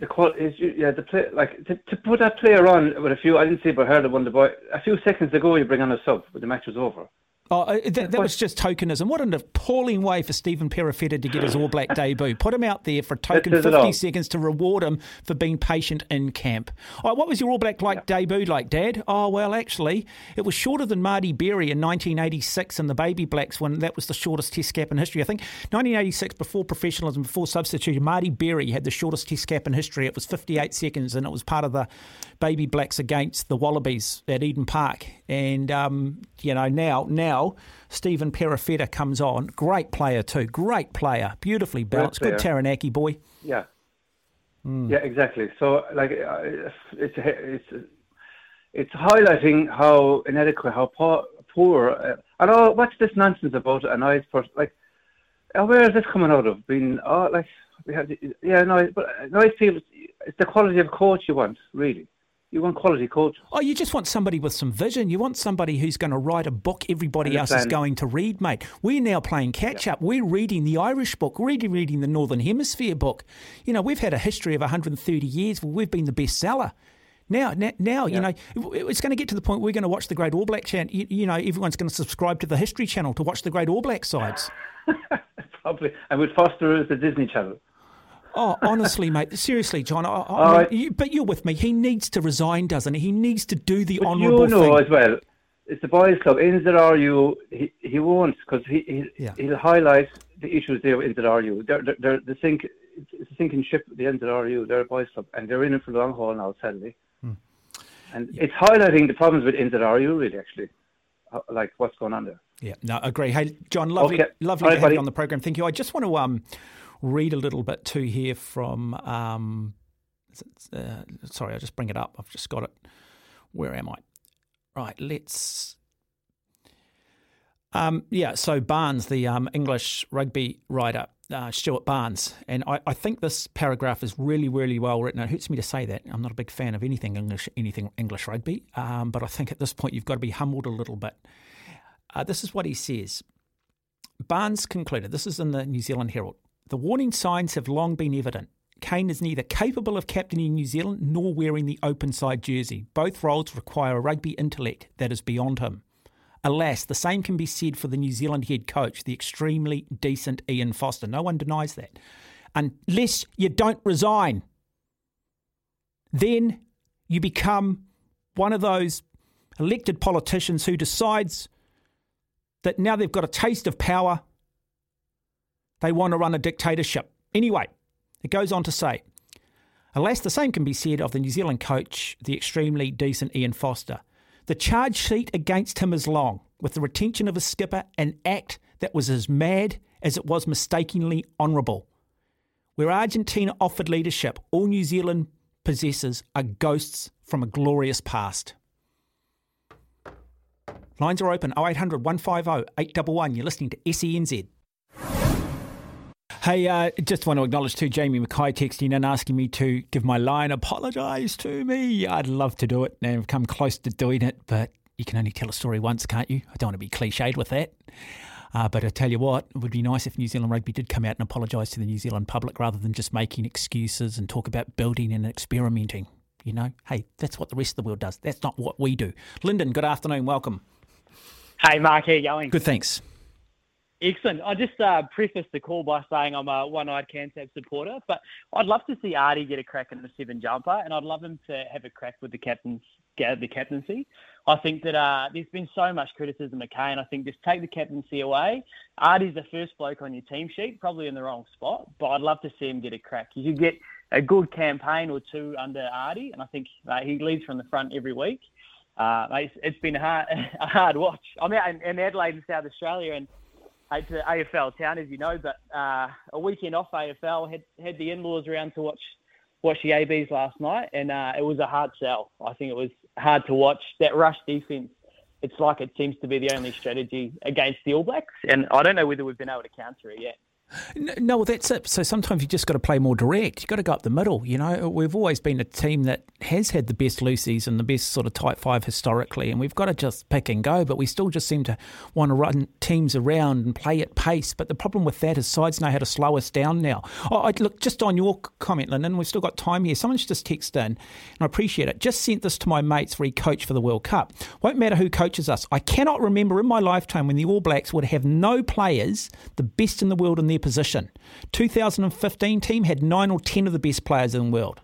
the quality is yeah the play like to, to put that player on with a few. I didn't see, but heard it one the boy a few seconds ago. You bring on a sub, but the match was over. Oh, uh, that, that was just tokenism. What an appalling way for Stephen Perofeta to get his All Black debut. Put him out there for a token 50 seconds to reward him for being patient in camp. Oh, what was your All Black like debut like, Dad? Oh, well, actually, it was shorter than Marty Berry in 1986 and the Baby Blacks when that was the shortest test cap in history. I think 1986, before professionalism, before substitution, Marty Berry had the shortest test cap in history. It was 58 seconds and it was part of the Baby Blacks against the Wallabies at Eden Park. And, um, you know, now, now, Stephen Perofeta comes on. Great player, too. Great player. Beautifully balanced. Good. Taranaki boy. Yeah. Hmm. Yeah, exactly. So, like, uh, it's it's it's highlighting how inadequate, how poor, poor uh, and oh, what's this nonsense about a nice person? Like, uh, where is this coming out of? Being, oh, like, we have, yeah, no, but nice people. It's the quality of coach you want, really. You want quality coach. Oh, you just want somebody with some vision. You want somebody who's going to write a book everybody else is going to read, mate. We're now playing catch up. We're reading the Irish book. We're reading, reading the Northern Hemisphere book. You know, we've had a history of 130 years where we've been the bestseller. Now, now, now you know, it's going to get to the point we're going to watch the Great All Black channel. You, you know, everyone's going to subscribe to the History Channel to watch the Great All Black sides. Probably. And with Foster as the Disney Channel. Oh, honestly, mate. Seriously, John. I, I All mean, right. you, but you're with me. He needs to resign, doesn't he? He needs to do the But honourable you know thing. as well, it's the boys' club. In NZRU, he, he won't because he, he Yeah. he'll highlight the issues there with NZRU. They're, they're, they're the sink, it's a sinking ship. The NZRU, they're a boys' club, and they're in it for the long haul now. Sadly, Hmm. and it's highlighting the problems with NZRU. Really, actually, like what's going on there. Yeah, no, agree. Hey, John, lovely, Okay. lovely All to right, have buddy. you on the program. Thank you. I just want to um, read a little bit too here from. Um, uh, sorry, I'll just bring it up. I've just got it. Where am I? Right, let's. Um, yeah, so Barnes, the um, English rugby writer, uh, Stuart Barnes, and I, I think this paragraph is really, really well written. It hurts me to say that. I'm not a big fan of anything English, anything English rugby, um, but I think at this point you've got to be humbled a little bit. Uh, this is what he says. Barnes concluded, this is in the New Zealand Herald, the warning signs have long been evident. Cane is neither capable of captaining New Zealand nor wearing the open side jersey. Both roles require a rugby intellect that is beyond him. Alas, the same can be said for the New Zealand head coach, the extremely decent Ian Foster. No one denies that. Unless you don't resign, then you become one of those elected politicians who decides that now they've got a taste of power, they want to run a dictatorship. Anyway, it goes on to say, alas, the same can be said of the New Zealand coach, the extremely decent Ian Foster. The charge sheet against him is long, with the retention of a skipper, an act that was as mad as it was mistakenly honourable. Where Argentina offered leadership, all New Zealand possesses are ghosts from a glorious past. Lines are open 0800 150 811. You're listening to SENZ. Hey, uh, just want to acknowledge to Jamie Mackay texting and asking me to give my line apologise to me. I'd love to do it and I've come close to doing it, but you can only tell a story once, can't you? I don't want to be cliched with that. Uh, but I tell you what, it would be nice if New Zealand Rugby did come out and apologise to the New Zealand public rather than just making excuses and talk about building and experimenting. You know, hey, that's what the rest of the world does. That's not what we do. Lyndon, good afternoon. Welcome. Hey, Mark, how you going? Good, thanks. Excellent. I just uh, preface the call by saying I'm a one-eyed Cantab supporter, but I'd love to see Ardie get a crack in the seven jumper, and I'd love him to have a crack with the captain's the captaincy. I think that uh, there's been so much criticism of Cane. I think just take the captaincy away. Ardie's the first bloke on your team sheet, probably in the wrong spot, but I'd love to see him get a crack. You could get a good campaign or two under Artie, and I think uh, he leads from the front every week. Uh, it's, been a hard, a hard watch. I'm out in, in Adelaide in South Australia, and it's an AFL town, as you know, but uh, a weekend off AFL had had the in-laws around to watch watch the ABs last night, and uh, it was a hard sell. I think it was hard to watch that rush defense. It's like it seems to be the only strategy against the All Blacks, and I don't know whether we've been able to counter it yet. No, well, that's it. So sometimes you just got to play more direct. You've got to go up the middle. You know, we've always been a team that has had the best loosies and the best sort of tight five historically, and we've got to just pick and go. But we still just seem to want to run teams around and play at pace. But the problem with that is sides know how to slow us down now. Oh, I, look, just on your comment, Lyndon, we've still got time here. Someone's just texted in, and I appreciate it. Just sent this to my mates for he coach for the World Cup. Won't matter who coaches us. I cannot remember in my lifetime when the All Blacks would have no players the best in the world in their position. 2015 team had nine or ten of the best players in the world.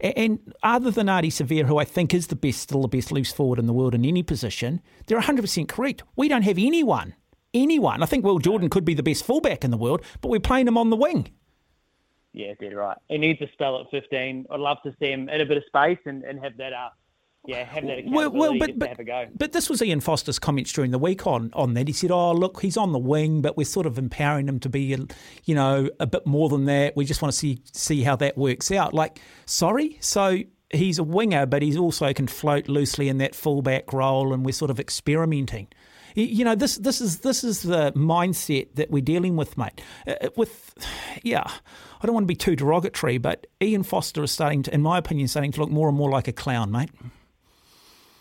And other than Ardie Savea, who I think is the best, still the best loose forward in the world in any position, they're 100% correct. We don't have anyone, anyone. I think Will Jordan could be the best fullback in the world, but we're playing him on the wing. Yeah, dead right. He needs a spell at 15. I'd love to see him in a bit of space and, and have that uh, yeah, have that well, well, but, but, but, this was Ian Foster's comments during the week on, on that. He said, "Oh, look, he's on the wing, but we're sort of empowering him to be, you know, a bit more than that. We just want to see see how that works out." Like, sorry, so he's a winger, but he's also can float loosely in that fullback role, and we're sort of experimenting. You know, this this is this is the mindset that we're dealing with, mate. Uh, uh, with, yeah, I don't want to be too derogatory, but Ian Foster is starting to, in my opinion, starting to look more and more like a clown, mate.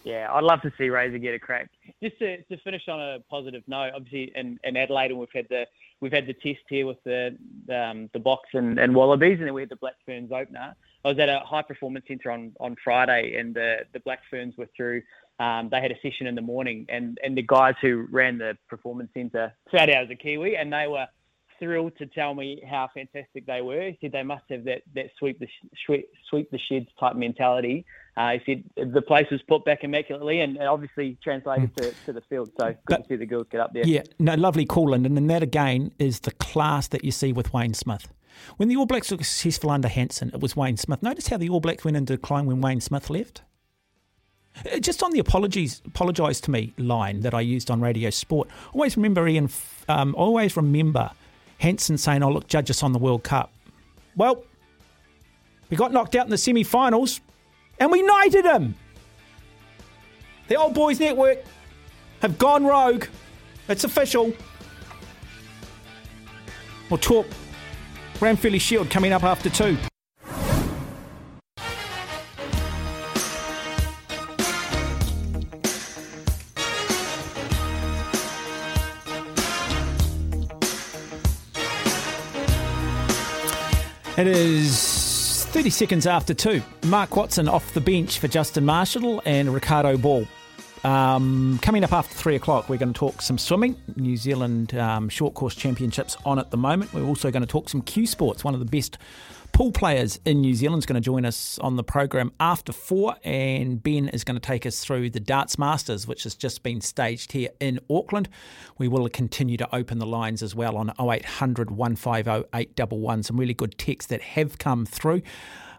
Yeah, I'd love to see Razor get a crack. Just to, to finish on a positive note, obviously in, in Adelaide, and we've had the we've had the test here with the um, the Boks and, and Wallabies, and then we had the Black Ferns opener. I was at a high performance centre on, on Friday, and the the Black Ferns were through. Um, they had a session in the morning, and, and the guys who ran the performance centre found out as a Kiwi, and they were thrilled to tell me how fantastic they were. He said they must have that, that sweep the sh- sweep the sheds type mentality. Uh, he said the place was put back immaculately and obviously translated to, to the field. So good but, to see the girls get up there. Yeah, no, lovely call, Lyndon. And that again is the class that you see with Wayne Smith. When the All Blacks were successful under Hansen, it was Wayne Smith. Notice how the All Blacks went into decline when Wayne Smith left. Uh, just on the apologies, apologise to me line that I used on Radio Sport. Always remember Ian. Um, always remember Hansen saying, oh, look, judge us on the World Cup. Well, we got knocked out in the semi finals and we knighted him. The Old Boys Network have gone rogue. It's official. We'll talk Ranfurly Shield coming up after two. It is 30 seconds after two. Mark Watson off the bench for Justin Marshall and Ricardo Ball. Um, coming up after three o'clock, we're going to talk some swimming. New Zealand um, short course championships on at the moment. We're also going to talk some cue sports, one of the best pool players in New Zealand is going to join us on the program after four, and Ben is going to take us through the Darts Masters, which has just been staged here in Auckland. We will continue to open the lines as well on 0800 150 811. Some really good texts that have come through.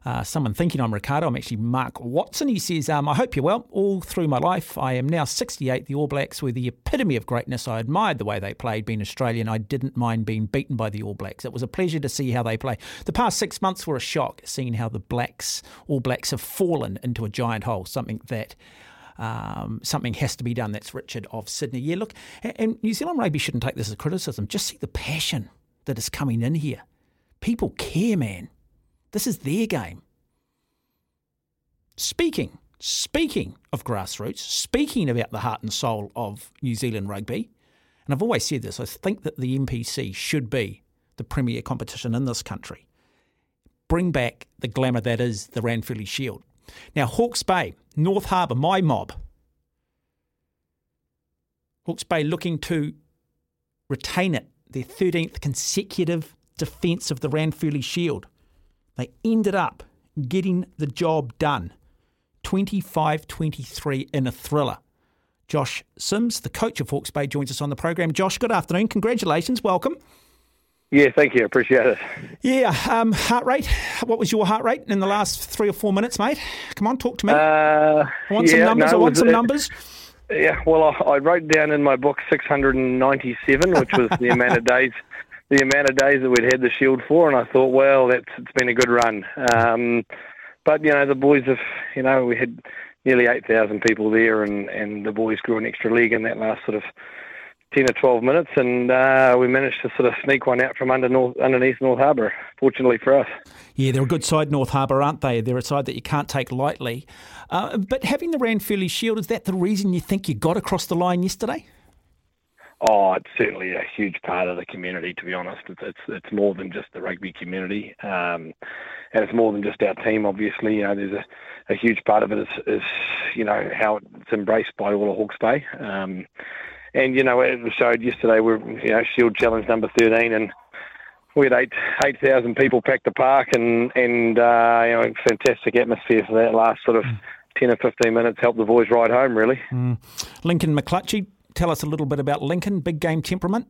Uh, someone thinking I'm Ricardo. I'm actually Mark Watson. He says, um, I hope you're well. All through my life, I am now 68. The All Blacks were the epitome of greatness. I admired the way they played. Being Australian, I didn't mind being beaten by the All Blacks. It was a pleasure to see how they play. The past six months were a shock, seeing how the Blacks, All Blacks, have fallen into a giant hole, something that Um, something has to be done. That's Richard of Sydney. Yeah, look, and New Zealand Rugby shouldn't take this as criticism. Just see the passion that is coming in here. People care, man. This is their game. Speaking, speaking of grassroots, speaking about the heart and soul of New Zealand rugby, and I've always said this, I think that the NPC should be the premier competition in this country. Bring back the glamour that is the Ranfurly Shield. Now, Hawke's Bay, North Harbour, my mob. Hawke's Bay looking to retain it, their 13th consecutive defence of the Ranfurly Shield. They ended up getting the job done 25 23 in a thriller. Josh Syms, the coach of Hawke's Bay, joins us on the program. Josh, good afternoon. Congratulations. Welcome. Yeah, thank you. Appreciate it. Yeah, um, heart rate. What was your heart rate in the last three or four minutes, mate? Come on, talk to me. Uh, I want yeah, some numbers. no, I want some it- numbers. Yeah, well, I, I wrote down in my book 697, which was the amount of days, the amount of days that we'd had the shield for, and I thought, well, that's it's been a good run. Um, but you know, the boys have, you know, we had nearly 8,000 people there, and and the boys grew an extra leg in that last sort of 10 or 12 minutes, and uh, we managed to sort of sneak one out from under North, underneath North Harbour. Fortunately for us. Yeah, they're a good side, North Harbour, aren't they? They're a side that you can't take lightly. Uh, but having the Ranfurly Shield, is that the reason you think you got across the line yesterday? Oh, it's certainly a huge part of the community. To be honest, it's it's, it's more than just the rugby community, um, and it's more than just our team. Obviously, you know, there's a, a huge part of it is, is you know how it's embraced by all of Hawke's Bay, um, and you know it showed yesterday. We're you know Shield Challenge number thirteen, and we had eight eight thousand people pack the park, and and uh, you know fantastic atmosphere for that last sort of ten or fifteen minutes. Helped the boys ride home really. Mm. Lincoln McClutchie, tell us a little bit about Lincoln, big game temperament.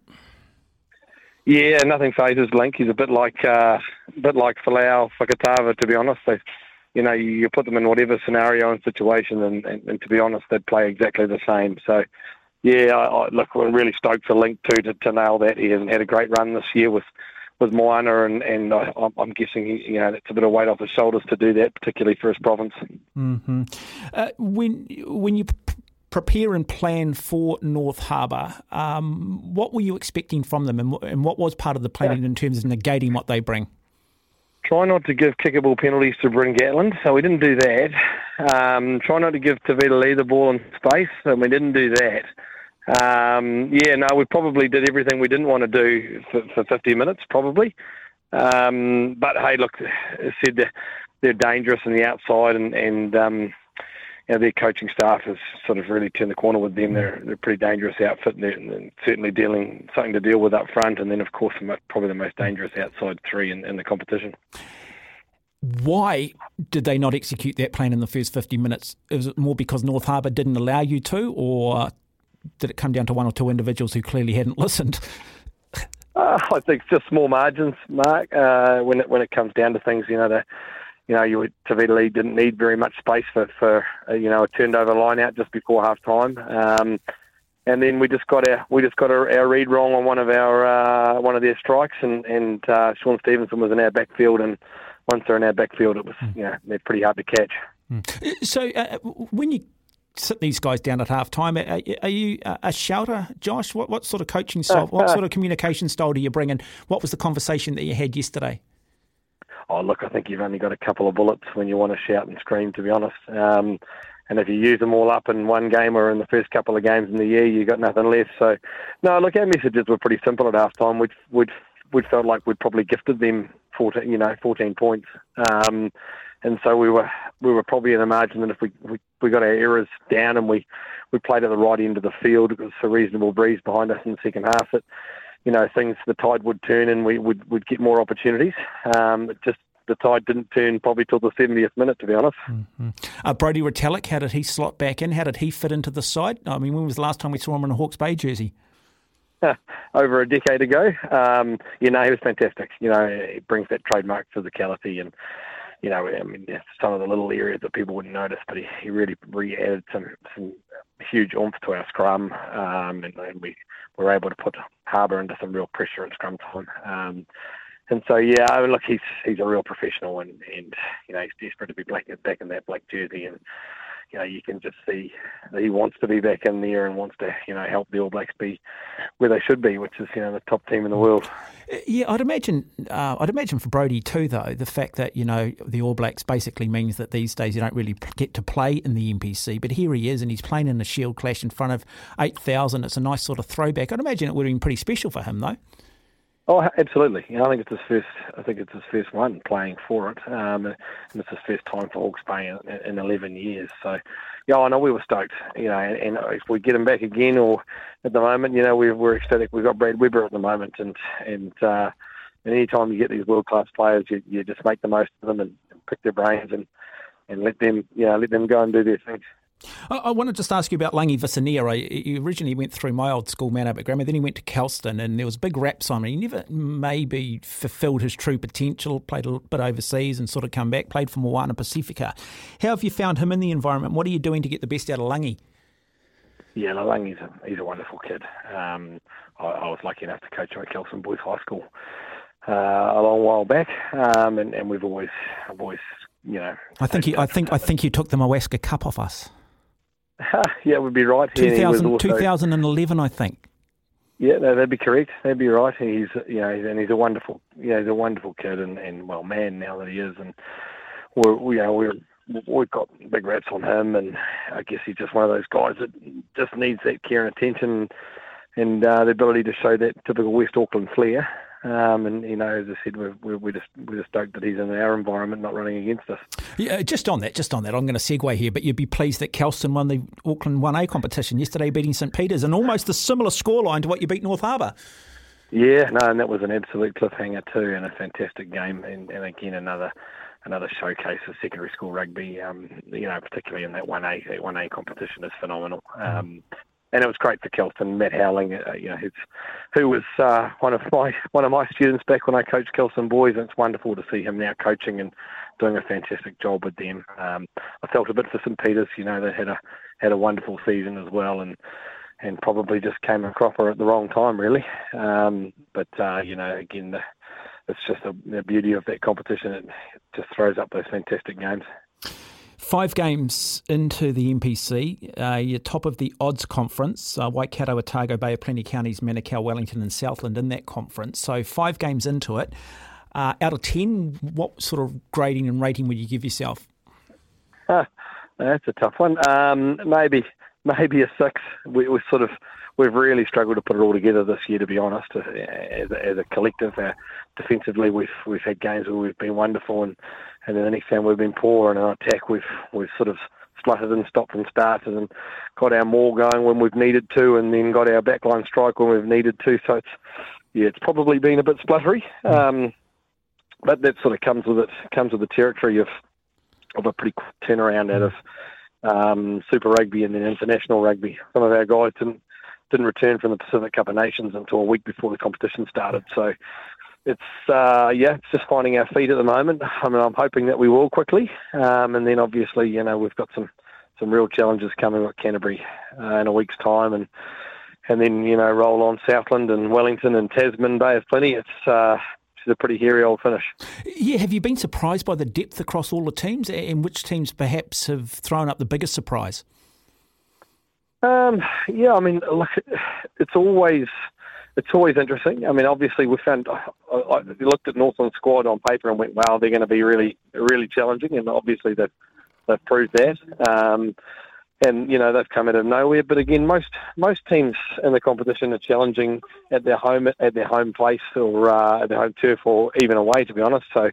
Yeah, nothing phases Link. He's a bit like uh, a bit like Folau Fakatava, to be honest. They, you know, you, put them in whatever scenario and situation, and, and, and to be honest, they'd play exactly the same. So, yeah, I, I, look, we're really stoked for Link too to, to nail that. He hasn't had a great run this year with with Moana, and and I, I'm- I'm guessing he, you know it's a bit of weight off his shoulders to do that, particularly for his province. hmm Uh, when when you prepare and plan for North Harbour, um, what were you expecting from them, and, and what was part of the planning in terms of negating what they bring? Try not to give kickable penalties to Bryn Gatland, so we didn't do that. Um, try not to give Tevita Li the ball in space, and we didn't do that. Um, yeah, no, we probably did everything we didn't want to do for, for 50 minutes, probably. Um, but hey, look, said they're, they're dangerous on the outside, and, and um, you know, their coaching staff has sort of really turned the corner with them. They're, they're a pretty dangerous outfit, and and certainly dealing something to deal with up front, and then of course the probably the most dangerous outside three in, in the competition. Why did they not execute that plan in the first 50 minutes? Is it more because North Harbour didn't allow you to, or did it come down to one or two individuals who clearly hadn't listened? Uh, I think it's just small margins, Mark. Uh, when it when it comes down to things, you know, the, you know, you Tevita Li didn't need very much space for for uh, you know a turned over line out just before half time. Um, and then we just got our we just got our, our read wrong on one of our uh, one of their strikes, and and uh, Shaun Stevenson was in our backfield, and once they're in our backfield, it was you know they're pretty hard to catch. So uh, when you sit these guys down at half time, are, are you a shouter, Josh? What, what sort of coaching style, what sort of communication style do you bring in? What was the conversation that you had yesterday? Oh, look, I think you've only got a couple of bullets when you want to shout and scream, to be honest. Um, and if you use them all up in one game or in the first couple of games in the year, you got nothing left. So, no, look, our messages were pretty simple at half time. We'd, we'd, we'd felt like we'd probably gifted them 14, you know, 14 points. Um, and so we were we were probably in the margin that if we, we, we got our errors down and we, we played at the right end of the field, it was a reasonable breeze behind us in the second half. That you know things the tide would turn and we would would get more opportunities. Um, it just the tide didn't turn probably till the 70th minute, to be honest. Uh, Brodie Retallick, how did he slot back in? How did he fit into the side? I mean, when was the last time we saw him in a Hawke's Bay jersey? over a decade ago. Um, you know, he was fantastic. You know, he brings that trademark physicality and, you know, I mean, some of the little areas that people wouldn't notice, but he, he really re-added some, some huge oomph to our scrum, um, and, and we were able to put Harbour under some real pressure in scrum time. Um, and so, yeah, I mean, look, he's he's a real professional, and, and you know, he's desperate to be back, back in that black jersey, and you know, you can just see that he wants to be back in there and wants to, you know, help the All Blacks be where they should be, which is, you know, the top team in the world. Yeah, I'd imagine. Uh, I'd imagine for Brodie too, though, the fact that you know the All Blacks basically means that these days you don't really get to play in the NPC. But here he is, and he's playing in a Shield clash in front of eight thousand. It's a nice sort of throwback. I'd imagine it would have been pretty special for him, though. Oh, absolutely. I think it's his first. I think it's his first one playing for it, um, and it's his first time for Hawke's Bay in, in 11 years. So, yeah, I know we were stoked. You know, and, and if we get him back again, or at the moment, you know, we're, we're ecstatic. We've got Brad Weber at the moment, and and uh, and any time you get these world class players, you, you just make the most of them and, pick their brains and and let them, you know, let them go and do their thing. I, I want to just ask you about Langi Visalia. He originally went through my old school, Mount Albert Grammar, then he went to Kelston, and there was big raps on him. He never maybe fulfilled his true potential, played a bit overseas and sort of come back, played for Moana Pacifica. How have you found him in the environment? What are you doing to get the best out of Langi? Yeah, no, Langi's a, he's a wonderful kid. Um, I, I, was lucky enough to coach him at Kelston Boys High School uh, a long while back, um, and, and, we've always, I've always, you know. I think you, I think, I think you took the Moascar Cup off us. yeah, it would be right. 2000, also, 2011, I think. Yeah, no, that'd be correct. That'd be right. He's, you know, and he's a wonderful, you know, he's a wonderful kid, and, and well, man, now that he is, and we're, we, you know, we're we've got big raps on him, and I guess he's just one of those guys that just needs that care and attention, and uh, the ability to show that typical West Auckland flair. Um, and you know, as I said, we're, we're, we're, just we're just stoked that he's in our environment, not running against us. Yeah, just on that, just on that, I'm going to segue here. But you'd be pleased that Kelston won the Auckland 1A competition yesterday, beating St Peter's, and almost a similar scoreline to what you beat North Harbour. Yeah, no, and that was an absolute cliffhanger too, and a fantastic game, and, and again another another showcase of secondary school rugby. Um, you know, particularly in that one A one A competition is phenomenal. Um, and it was great for Kelston. Matt Howling, uh, you know, who was uh, one of my one of my students back when I coached Kelston boys. And it's wonderful to see him now coaching and doing a fantastic job with them. Um, I felt a bit for St Peters. You know, they had a had a wonderful season as well, and and probably just came a cropper at the wrong time, really. Um, but uh, you know, again, the, it's just the beauty of that competition. It just throws up those fantastic games. Five games into the NPC, uh, you're top of the odds conference. Uh, Waikato, Otago, Bay of Plenty Counties, Manukau, Wellington, and Southland in that conference. So five games into it. Uh, out of 10, what sort of grading and rating would you give yourself? that's a tough one. Um, maybe maybe a six. We, we sort of we've really struggled to put it all together this year, to be honest. As a, as a collective, uh, defensively, we've we've had games where we've been wonderful, and and then the next game we've been poor. And in attack, we've we've sort of slutted and stopped and started and got our maul going when we've needed to, and then got our backline strike when we've needed to. So it's yeah, it's probably been a bit spluttery, um, but that sort of comes with it. Comes with the territory of of a pretty quick turnaround out of um, Super Rugby and then international rugby. Some of our guys didn't didn't return from the Pacific Cup of Nations until a week before the competition started. So it's uh, yeah, it's just finding our feet at the moment. I mean, I'm hoping that we will quickly, um, and then obviously, you know, we've got some some real challenges coming at Canterbury uh, in a week's time, and and then you know roll on Southland and Wellington and Tasman Bay of Plenty. It's uh, it's a pretty hairy old finish. Yeah, have you been surprised by the depth across all the teams, and which teams perhaps have thrown up the biggest surprise? Um, yeah, I mean, look, it's always it's always interesting. I mean, obviously, we found I, I looked at Northland squad on paper and went, "Wow, they're going to be really, really challenging," and obviously they've they've proved that. Um, and you know they've come out of nowhere. But again, most most teams in the competition are challenging at their home at their home place or uh, at their home turf or even away. To be honest, so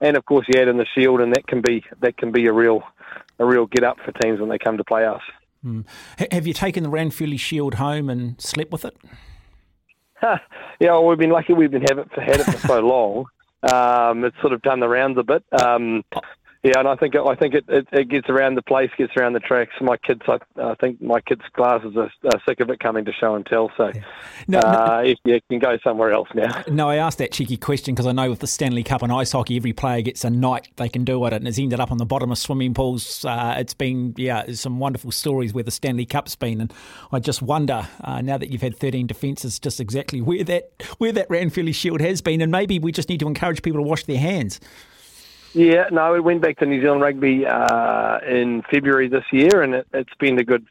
and of course you add in the shield, and that can be that can be a real a real get up for teams when they come to play us. Mm. Have you taken the Ranfurly Shield home and slept with it? yeah, well, we've been lucky. We've been have it for, had it for so long. Um, it's sort of done the rounds a bit. Um, yeah, and I think I think it, it, it, gets around the place, gets around the tracks. My kids, I, I think my kids' classes are, are, sick of it coming to show and tell. So, no, uh, no, you can go somewhere else now. No, I asked that cheeky question because I know with the Stanley Cup and ice hockey, every player gets a night they can do it, and it's ended up on the bottom of swimming pools. Uh, it's been yeah, some wonderful stories where the Stanley Cup's been, and I just wonder uh, now that you've had 13 defences, just exactly where that where that Ranfurly Shield has been, and maybe we just need to encourage people to wash their hands. Yeah, no, it went back to New Zealand Rugby uh, in February this year, and it, it's been a good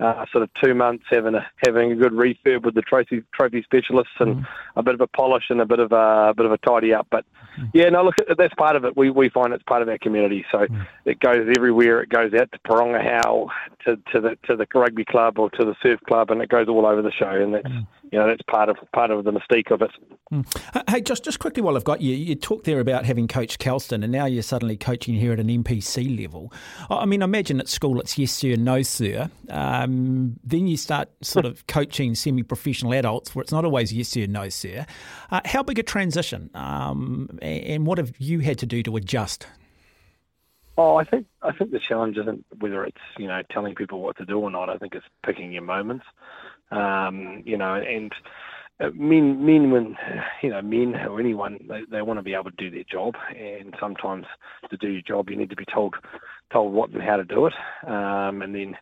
uh, sort of two months having a having a good refurb with the trophy trophy specialists and Mm. a bit of a polish and a bit of a, a bit of a tidy up. But yeah, no, look, that's part of it. We we find it's part of our community, so it goes everywhere. It goes out to Porangahau, to to the to the rugby club or to the surf club, and it goes all over the show. And that's you know that's part of part of the mystique of it. Uh, Hey, just just quickly while I've got you, you talked there about having coached Kelston, and now you're suddenly coaching here at an NPC level. I I mean, I imagine at school it's yes sir, no sir. Um, then you start sort of coaching semi-professional adults, where it's not always yes sir, no sir. Uh, how big a transition, um, and what have you had to do to adjust? Oh, I think I think the challenge isn't whether it's you know telling people what to do or not. I think it's picking your moments. Um, you know, and uh, men men when you know men or anyone they, they want to be able to do their job, and sometimes to do your job you need to be told told what and how to do it. Um, and then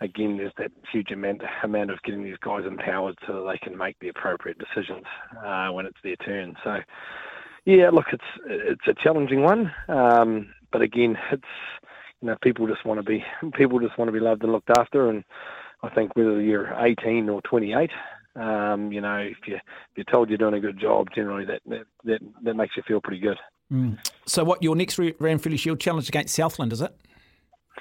again, there's that huge amount amount of getting these guys empowered so they can make the appropriate decisions uh, when it's their turn. So. Yeah, look, it's it's a challenging one, um, but again, it's you know people just want to be people just want to be loved and looked after, and I think whether you're 18 or 28, um, you know, if you if you're told you're doing a good job, generally that that that, that makes you feel pretty good. Mm. So, what your next Ra- Ranfurly Shield challenge against Southland is it?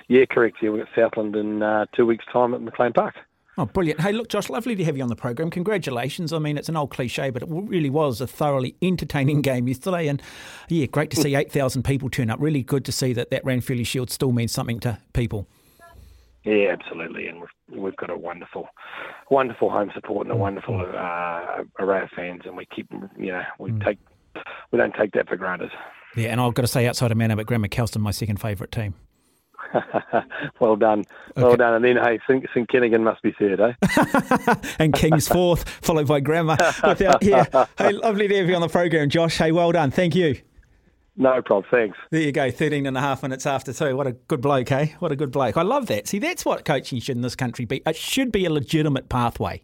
Yeah, correct. Yeah, we've got Southland in uh, two weeks' time at McLean Park. Oh, brilliant. Hey, look, Josh, lovely to have you on the program. Congratulations. I mean, it's an old cliche, but it really was a thoroughly entertaining game yesterday. And yeah, great to see 8,000 people turn up. Really good to see that that Ranfurly Shield still means something to people. Yeah, absolutely, and we've we've got a wonderful, wonderful home support and a wonderful uh, array of fans, and we keep you know we take we don't take that for granted. Yeah, and I've got to say, outside of Manor, but Grammar Kelston, my second favourite team. well done, well done, and then hey, St, St Kentigern must be third, eh? and King's fourth, followed by Grammar. Without, yeah. Hey, lovely to have you on the program, Josh. Hey, well done. Thank you. No problem. Thanks. There you go, 13 and a half minutes after two. What a good bloke, hey? What a good bloke. I love that. See, that's what coaching should in this country be. It should be a legitimate pathway.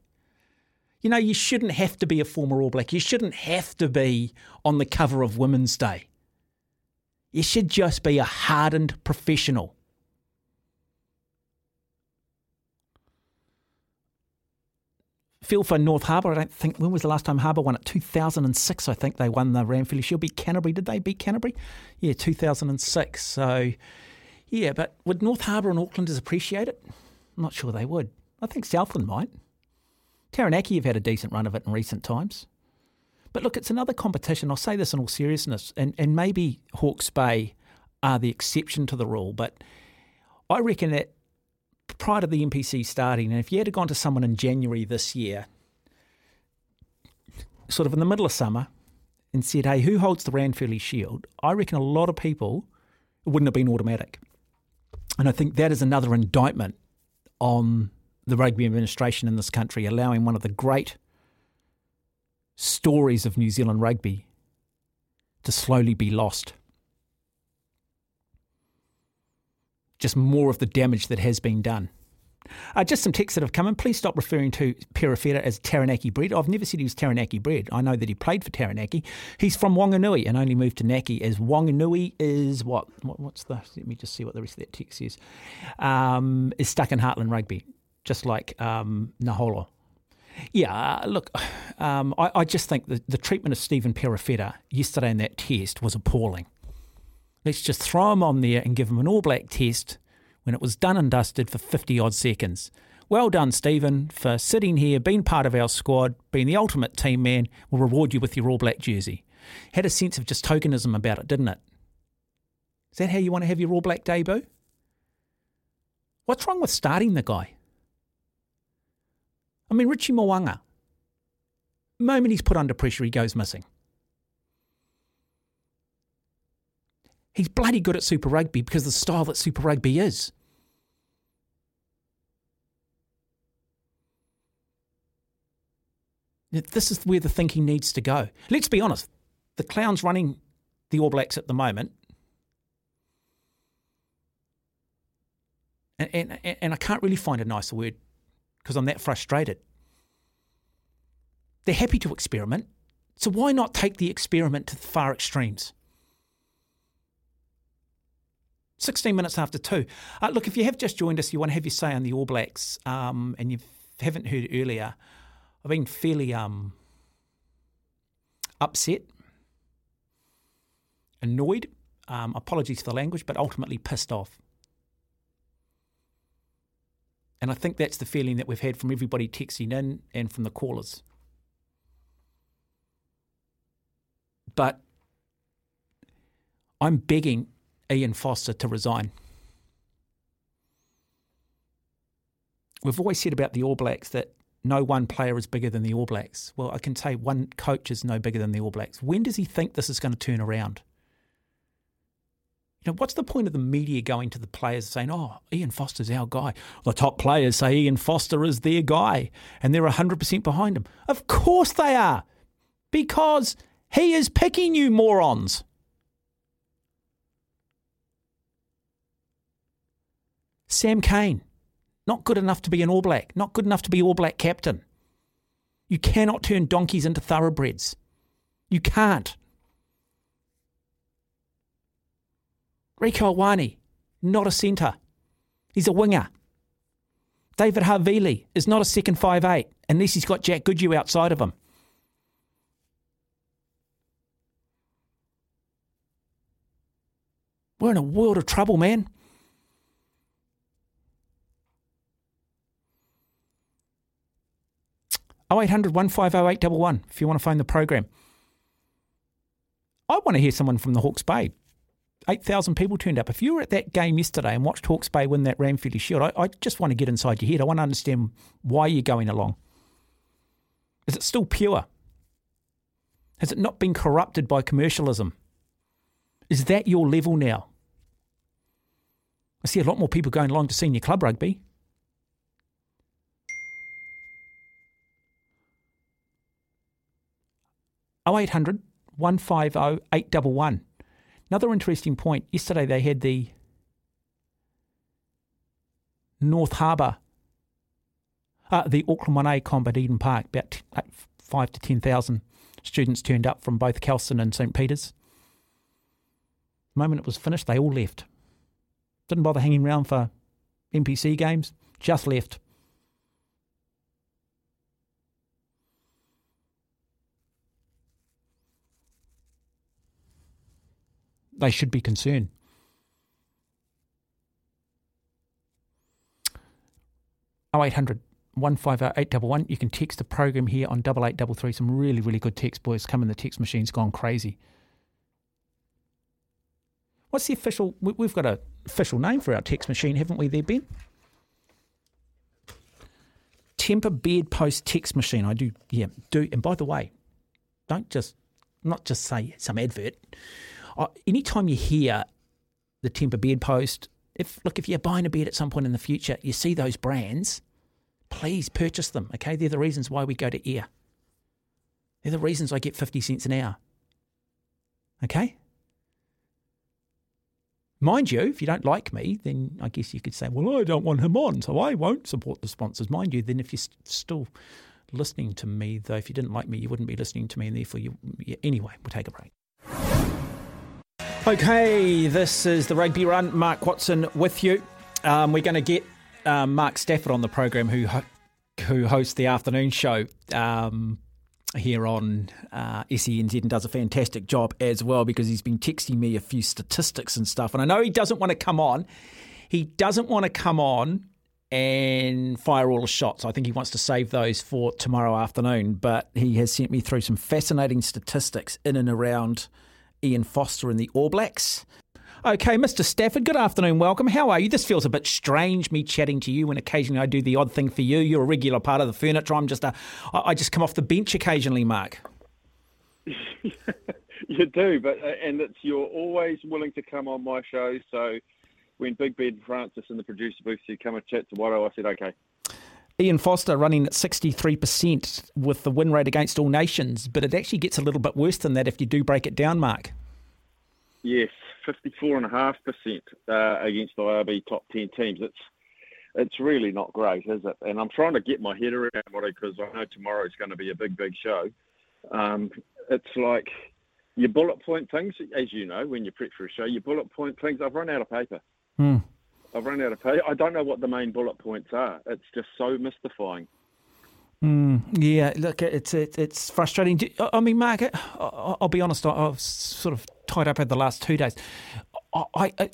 You know, you shouldn't have to be a former All Black. You shouldn't have to be on the cover of Women's Day. You should just be a hardened professional. Feel for North Harbour. I don't think when was the last time Harbour won it? Two thousand and six, I think they won the Ranfurly Shield. Beat Canterbury. Did they beat Canterbury? Yeah, two thousand and six. So, yeah, but would North Harbour and Aucklanders appreciate it? I'm not sure they would. I think Southland might. Taranaki have had a decent run of it in recent times. But look, it's another competition. I'll say this in all seriousness, and, and maybe Hawke's Bay are the exception to the rule, but I reckon that prior to the NPC starting, and if you had gone to someone in January this year, sort of in the middle of summer, and said, hey, who holds the Ranfurly Shield? I reckon a lot of people, wouldn't have been automatic. And I think that is another indictment on the rugby administration in this country, allowing one of the great stories of New Zealand rugby to slowly be lost. Just more of the damage that has been done. Uh, just some texts that have come in. Please stop referring to Perofeta as Taranaki bred. I've never said he was Taranaki bred. I know that he played for Taranaki. He's from Wanganui and only moved to Naki as Wanganui is what? what what's the? Let me just see what the rest of that text is. Um, is stuck in Heartland Rugby, just like um, Naholo. Yeah, uh, look, um, I, I, just think the, the treatment of Stephen Perofeta yesterday in that test was appalling. Let's just throw him on there and give him an all black test when it was done and dusted for 50 odd seconds. Well done, Stephen, for sitting here, being part of our squad, being the ultimate team man. We'll reward you with your all black jersey. Had a sense of just tokenism about it, didn't it? Is that how you want to have your all black debut? What's wrong with starting the guy? I mean, Richie Mo'unga, moment he's put under pressure, he goes missing. He's bloody good at Super Rugby because the style that Super Rugby is. This is where the thinking needs to go. Let's be honest. The clown's running the All Blacks at the moment. And, and, and I can't really find a nicer word because I'm that frustrated. They're happy to experiment. So why not take the experiment to the far extremes? 16 minutes after two. Uh, look, if you have just joined us, you want to have your say on the All Blacks, um, and you haven't heard earlier, I've been fairly um, upset, annoyed, um, apologies for the language, but ultimately pissed off. And I think that's the feeling that we've had from everybody texting in and from the callers. But I'm begging Ian Foster to resign. We've always said about the All Blacks that no one player is bigger than the All Blacks. Well, I can say one coach is no bigger than the All Blacks. When does he think this is going to turn around? You know, what's the point of the media going to the players saying, oh, Ian Foster's our guy? The top players say Ian Foster is their guy and they're 100% behind him. Of course they are, because he is picking you morons. Sam Cane, not good enough to be an All Black, not good enough to be All Black captain. You cannot turn donkeys into thoroughbreds. You can't. Rieko Ioane, not a centre. He's a winger. David Havili is not a second five eight unless he's got Jack Goodhue outside of him. We're in a world of trouble, man. Oh eight hundred one five oh eight double one. if you want to phone the program. I want to hear someone from the Hawke's Bay. 8,000 people turned up. If you were at that game yesterday and watched Hawke's Bay win that Ranfurly Shield, I, I just want to get inside your head. I want to understand why you're going along. Is it still pure? Has it not been corrupted by commercialism? Is that your level now? I see a lot more people going along to senior club rugby. Oh eight hundred one five oh eight double one. Another interesting point. Yesterday they had the North Harbour, uh, the Auckland 1A comp at Eden Park. About five to ten thousand students turned up from both Kelston and St Peter's. The moment it was finished, they all left. Didn't bother hanging around for NPC games, just left. They should be concerned. Oh eight hundred one five oh eight double one. You can text the program here on double eight double three. Some really really good text boys coming. The text machine's gone crazy. What's the official? We've got a official name for our text machine, haven't we? There, Ben. Temper Bed Post text machine. I do, yeah, do. And by the way, don't just not just say some advert. Anytime you hear the Temper Bed Post, if look if you're buying a bed at some point in the future, you see those brands, please purchase them. Okay, they're the reasons why we go to air. They're the reasons I get fifty cents an hour. Okay. Mind you, if you don't like me, then I guess you could say, well, I don't want him on, so I won't support the sponsors. Mind you, then if you're st- still listening to me, though, if you didn't like me, you wouldn't be listening to me, and therefore you. Yeah, anyway, we'll take a break. Okay, this is the Rugby Run. Mark Watson with you. Um, we're going to get um, Mark Stafford on the program, who who hosts the afternoon show. Um, here on uh, SENZ and does a fantastic job as well because he's been texting me a few statistics and stuff. And I know he doesn't want to come on. He doesn't want to come on and fire all the shots. I think he wants to save those for tomorrow afternoon. But he has sent me through some fascinating statistics in and around Ian Foster and the All Blacks. Okay, Mr. Stafford, good afternoon. Welcome. How are you? This feels a bit strange, me chatting to you when occasionally I do the odd thing for you. You're a regular part of the furniture. I'm just a, I just come off the bench occasionally, Mark. you do, but uh, and it's you're always willing to come on my show. So when Big Ben Francis and the producer booth said come and chat tomorrow, I said okay. Ian Foster running at 63% with the win rate against all nations, but it actually gets a little bit worse than that if you do break it down, Mark. Yes, 54.5% uh, against the IRB top 10 teams. It's it's really not great, is it? And I'm trying to get my head around it because I know tomorrow is going to be a big, big show. Um, it's like your bullet point things, as you know, when you prep for a show, your bullet point things. I've run out of paper. Hmm. I've run out of paper. I don't know what the main bullet points are. It's just so mystifying. Mm, yeah, look, it's it, it's frustrating. I mean, Mark, I'll be honest. I've sort of tied up over the last two days. I, I,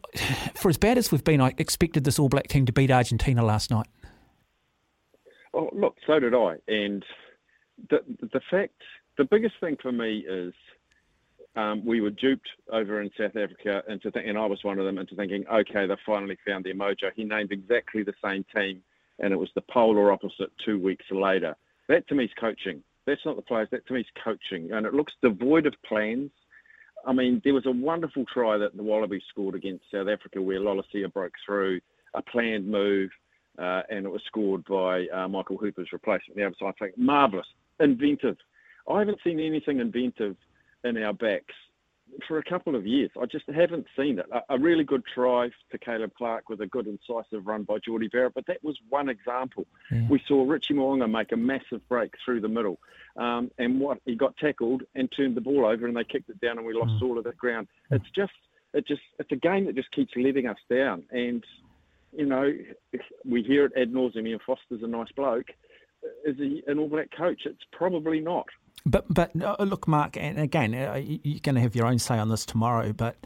for as bad as we've been, I expected this All Black team to beat Argentina last night. Oh, look, so did I. And the the fact, the biggest thing for me is um, we were duped over in South Africa into th- and I was one of them into thinking, okay, they finally found their mojo. He named exactly the same team, and it was the polar opposite two weeks later. That to me is coaching. That's not the players. That to me is coaching, and it looks devoid of plans. I mean, there was a wonderful try that the Wallabies scored against South Africa where Lolesio broke through a planned move, uh, and it was scored by uh, Michael Hooper's replacement. The other side, marvellous, inventive. I haven't seen anything inventive in our backs for a couple of years. I just haven't seen it. A, a, really good try to Caleb Clarke with a good incisive run by Jordie Barrett, but that was one example. Yeah. We saw Richie Mo'unga make a massive break through the middle, um, and what he got tackled and turned the ball over, and they kicked it down, and we lost mm. all of that ground. It's just, it just, it's a game that just keeps letting us down, and you know, we hear it ad nauseum. Ian Foster's a nice bloke. Is he an All Black coach? It's probably not. But but uh, look, Mark, and again, uh, you're going to have your own say on this tomorrow. But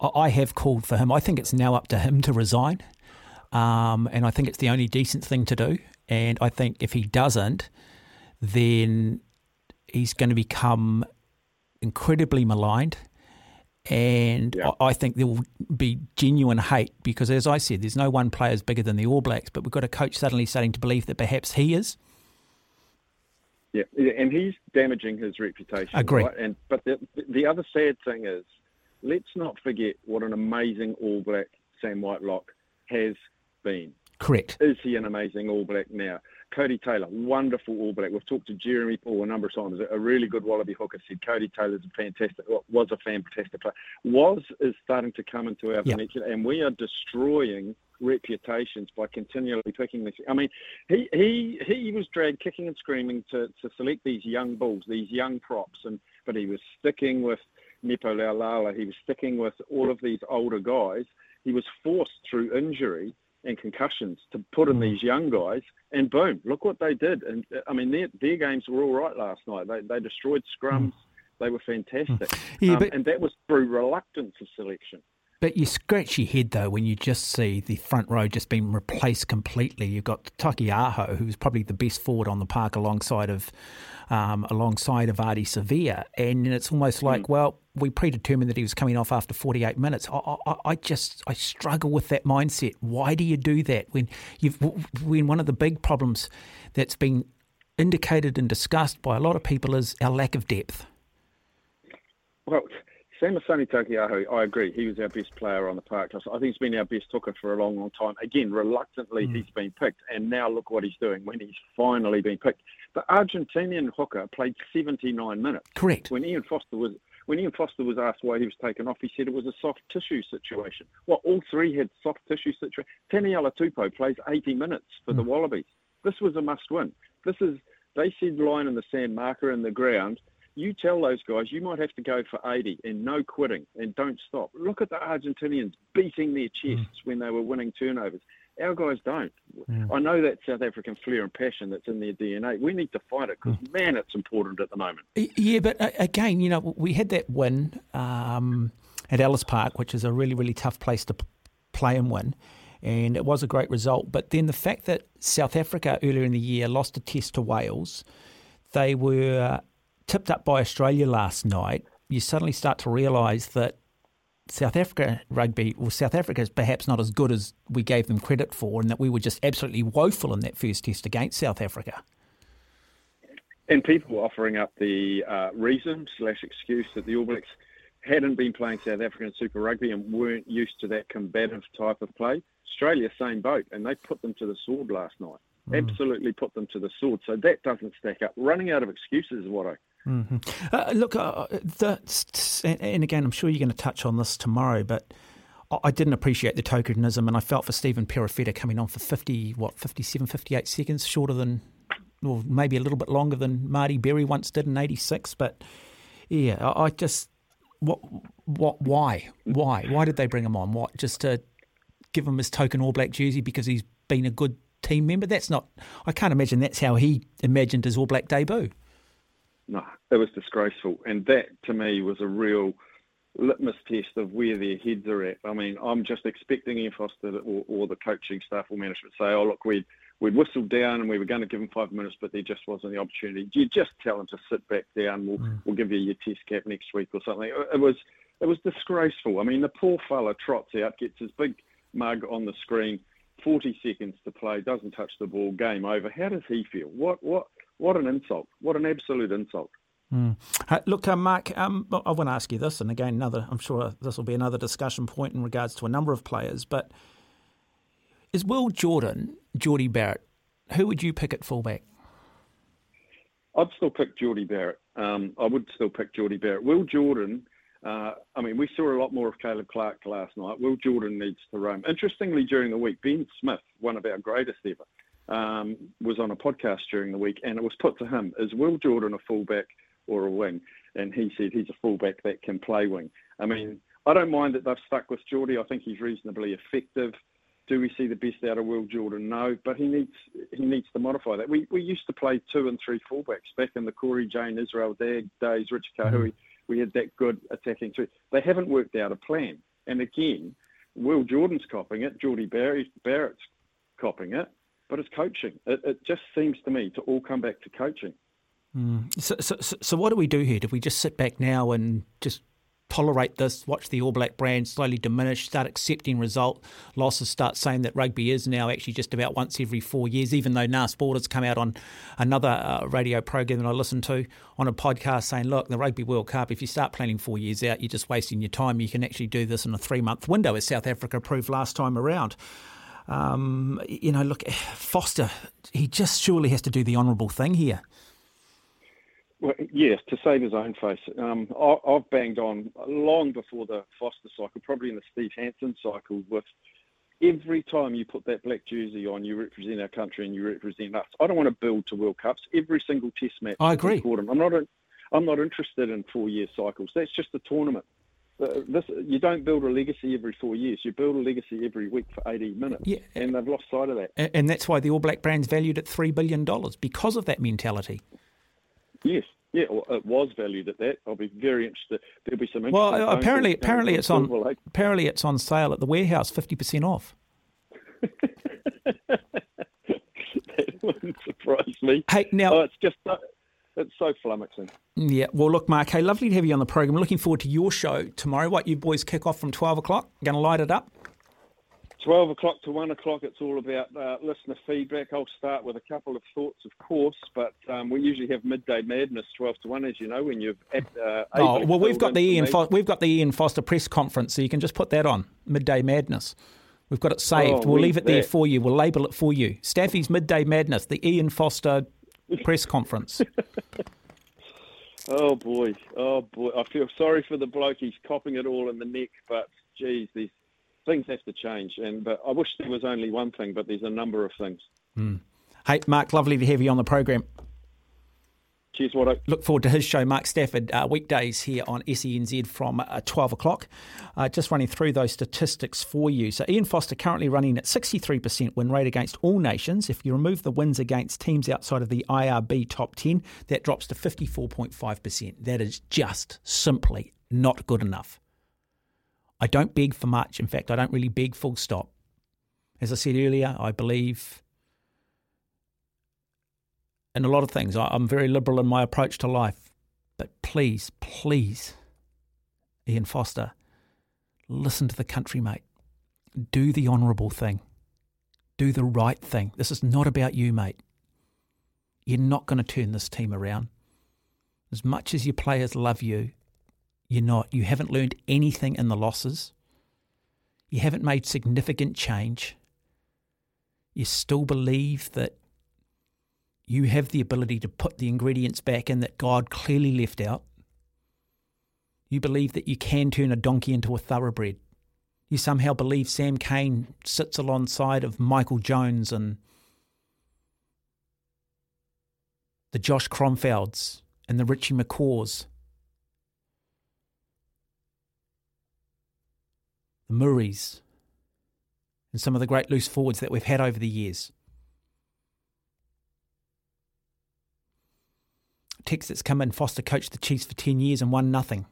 I have called for him. I think it's now up to him to resign, um, and I think it's the only decent thing to do. And I think if he doesn't, then he's going to become incredibly maligned. And yeah. I think there will be genuine hate because, as I said, there's no one player is bigger than the All Blacks, but we've got a coach suddenly starting to believe that perhaps he is. Yeah, and he's damaging his reputation. Agree. Right? And but the the other sad thing is, let's not forget what an amazing All Black Sam Whitelock has been. Correct. Is he an amazing All Black now? Codie Taylor, wonderful All Black. We've talked to Jeremy Paul a number of times. A really good Wallaby hooker said Codie Taylor's a fantastic, was a fantastic player. Was is starting to come into our yep. vernacular, and we are destroying reputations by continually picking this. I mean, he he he was dragged kicking and screaming to, to select these young bulls, these young props, and but he was sticking with Nepo Laulala. He was sticking with all of these older guys. He was forced through injury and concussions to put in mm. these young guys, and boom, look what they did. And I mean, their their games were all right last night. They they destroyed scrums. Mm. They were fantastic, yeah, um, but, and that was through reluctance of selection. But you scratch your head though when you just see the front row just being replaced completely. You've got Taukei'aho, who's probably the best forward on the park alongside of um, alongside of Ardie Savea, and it's almost hmm. like, mm. well, we predetermined that he was coming off after 48 minutes. I, I, I, just I struggle with that mindset. Why do you do that when you've when one of the big problems that's been indicated and discussed by a lot of people is our lack of depth? Well Samisoni Taukei'aho, I agree. He was our best player on the park. I think he's been our best hooker for a long, long time. Again, reluctantly, mm. he's been picked, and now look what he's doing when he's finally been picked. The Argentinian hooker played 79 minutes. Correct. When Ian Foster was when Ian Foster was asked why he was taken off, he said it was a soft tissue situation. Well, all three had soft tissue situation. Taniela Tupou plays 80 minutes for mm. the Wallabies. This was a must-win. This is they said line in the sand, marker in the ground you tell those guys you might have to go for 80 and no quitting and don't stop. Look at the Argentinians beating their chests mm. when they were winning turnovers. Our guys don't. Yeah. I know that South African flair and passion that's in their DNA. We need to fight it because, mm. man, it's important at the moment. Yeah, but uh, again, you know, we had that win um, at Ellis Park, which is a really, really tough place to play and win. And it was a great result. But then the fact that South Africa earlier in the year lost a test to Wales, they were tipped up by Australia last night, you suddenly start to realise that South Africa rugby, well, South Africa is perhaps not as good as we gave them credit for, and that we were just absolutely woeful in that first test against South Africa. And people were offering up the uh, reason slash excuse that the All Blacks hadn't been playing South African Super Rugby and weren't used to that combative type of play. Australia, same boat, and they put them to the sword last night. Mm. Absolutely put them to the sword. So that doesn't stack up. Running out of excuses is what I Mm-hmm. Uh, look, uh, the, and again, I'm sure you're going to touch on this tomorrow, but I didn't appreciate the tokenism, and I felt for Stephen Perofeta coming on for 50, what, 57, 58 seconds, shorter than, or maybe a little bit longer than Marty Berry once did in 86. But yeah, I just, What? What? Why? Why? Why did they bring him on? What? Just to give him his token All Black jersey because he's been a good team member? That's not. I can't imagine that's how he imagined his All Black debut. No, it was disgraceful, and that to me was a real litmus test of where their heads are at. I mean, I'm just expecting Ian Foster or, or the coaching staff or management say, "Oh, look, we we'd whistled down and we were going to give him five minutes, but there just wasn't the opportunity." Do you just tell him to sit back down. We'll mm. we'll give you your test cap next week or something. It was it was disgraceful. I mean, the poor fella trots out, gets his big mug on the screen, 40 seconds to play, doesn't touch the ball, game over. How does he feel? What what what an insult! What an absolute insult! Mm. Look, uh, Mark, um, I want to ask you this, and again, another. I'm sure this will be another discussion point in regards to a number of players. But is Will Jordan, Jordie Barrett, who would you pick at fullback? I'd still pick Jordie Barrett. Um, I would still pick Jordie Barrett. Will Jordan. Uh, I mean, we saw a lot more of Caleb Clarke last night. Will Jordan needs to roam. Interestingly, during the week, Ben Smith, one of our greatest ever, um, was on a podcast during the week, and it was put to him: Is Will Jordan a fullback? or a wing. And he said he's a fullback that can play wing. I mean, I don't mind that they've stuck with Jordie. I think he's reasonably effective. Do we see the best out of Will Jordan? No, but he needs he needs to modify that. We we used to play two and three fullbacks back in the Cory Jane Israel days. Richard Kahui. Mm-hmm. We had that good attacking three. They haven't worked out a plan. And again, Will Jordan's copying it. Jordie Barry, Barrett's copying it. But it's coaching. It, it just seems to me to all come back to coaching. Mm. So, so, so, what do we do here? Do we just sit back now and just tolerate this, watch the All Black brand slowly diminish, start accepting result losses, start saying that rugby is now actually just about once every four years, even though Naas Botha has come out on another uh, radio program that I listened to on a podcast saying, look, the Rugby World Cup, if you start planning four years out, you're just wasting your time. You can actually do this in a three month window, as South Africa proved last time around. Um, you know, look, Foster, he just surely has to do the honourable thing here. Well, yes, to save his own face. Um, I, have banged on long before the Foster cycle, probably in the Steve Hansen cycle, with every time you put that black jersey on, you represent our country and you represent us. I don't want to build to World Cups. Every single Test match. I agree. I'm not. I'm not interested in four-year cycles. That's just a tournament. Uh, this you don't build a legacy every four years. You build a legacy every week for 80 minutes. Yeah. and they've lost sight of that. And that's why the All Black brand's valued at three billion dollars because of that mentality. Yes, yeah, well, it was valued at that. I'll be very interested. There'll be some. Well, apparently, apparently it's on. Apparently, it's on sale at the warehouse, fifty percent off. that wouldn't surprise me. Hey, now oh, it's just so, it's so flummoxing. Yeah. Well, look, Mark. Hey, lovely to have you on the program. Looking forward to your show tomorrow. What you boys kick off from twelve o'clock? Going to light it up. 12 o'clock to 1 o'clock, it's all about uh, listener feedback. I'll start with a couple of thoughts, of course, but um, we usually have midday madness 12 to 1, as you know, when you've. Uh, oh, well, we've got, the Ian Fo- we've got the Ian Foster press conference, so you can just put that on midday madness. We've got it saved. Oh, we'll leave it there for you. We'll label it for you. Staffy's Midday Madness, the Ian Foster press conference. oh, boy. Oh, boy. I feel sorry for the bloke. He's copping it all in the neck, but, geez, these things have to change. And but I wish there was only one thing, but there's a number of things. Mm. Hey, Mark, lovely to have you on the program. Cheers, Watto. Look forward to his show, Mark Stafford, uh, weekdays here on SENZ from uh, 12 o'clock. Uh, just running through those statistics for you. So, Ian Foster currently running at 63% win rate against all nations. If you remove the wins against teams outside of the IRB top 10, that drops to 54.5%. That is just simply not good enough. I don't beg for much. In fact, I don't really beg full stop. As I said earlier, I believe in a lot of things. I'm very liberal in my approach to life. But please, please, Ian Foster, listen to the country, mate. Do the honourable thing. Do the right thing. This is not about you, mate. You're not going to turn this team around. As much as your players love you, you're not. You haven't learned anything in the losses. You haven't made significant change. You still believe that you have the ability to put the ingredients back in that God clearly left out. You believe that you can turn a donkey into a thoroughbred. You somehow believe Sam Cane sits alongside of Michael Jones and the Josh Kronfelds and the Richie McCaws the Murrays, and some of the great loose forwards that we've had over the years. Text that's come in Foster coached the Chiefs for 10 years and won nothing.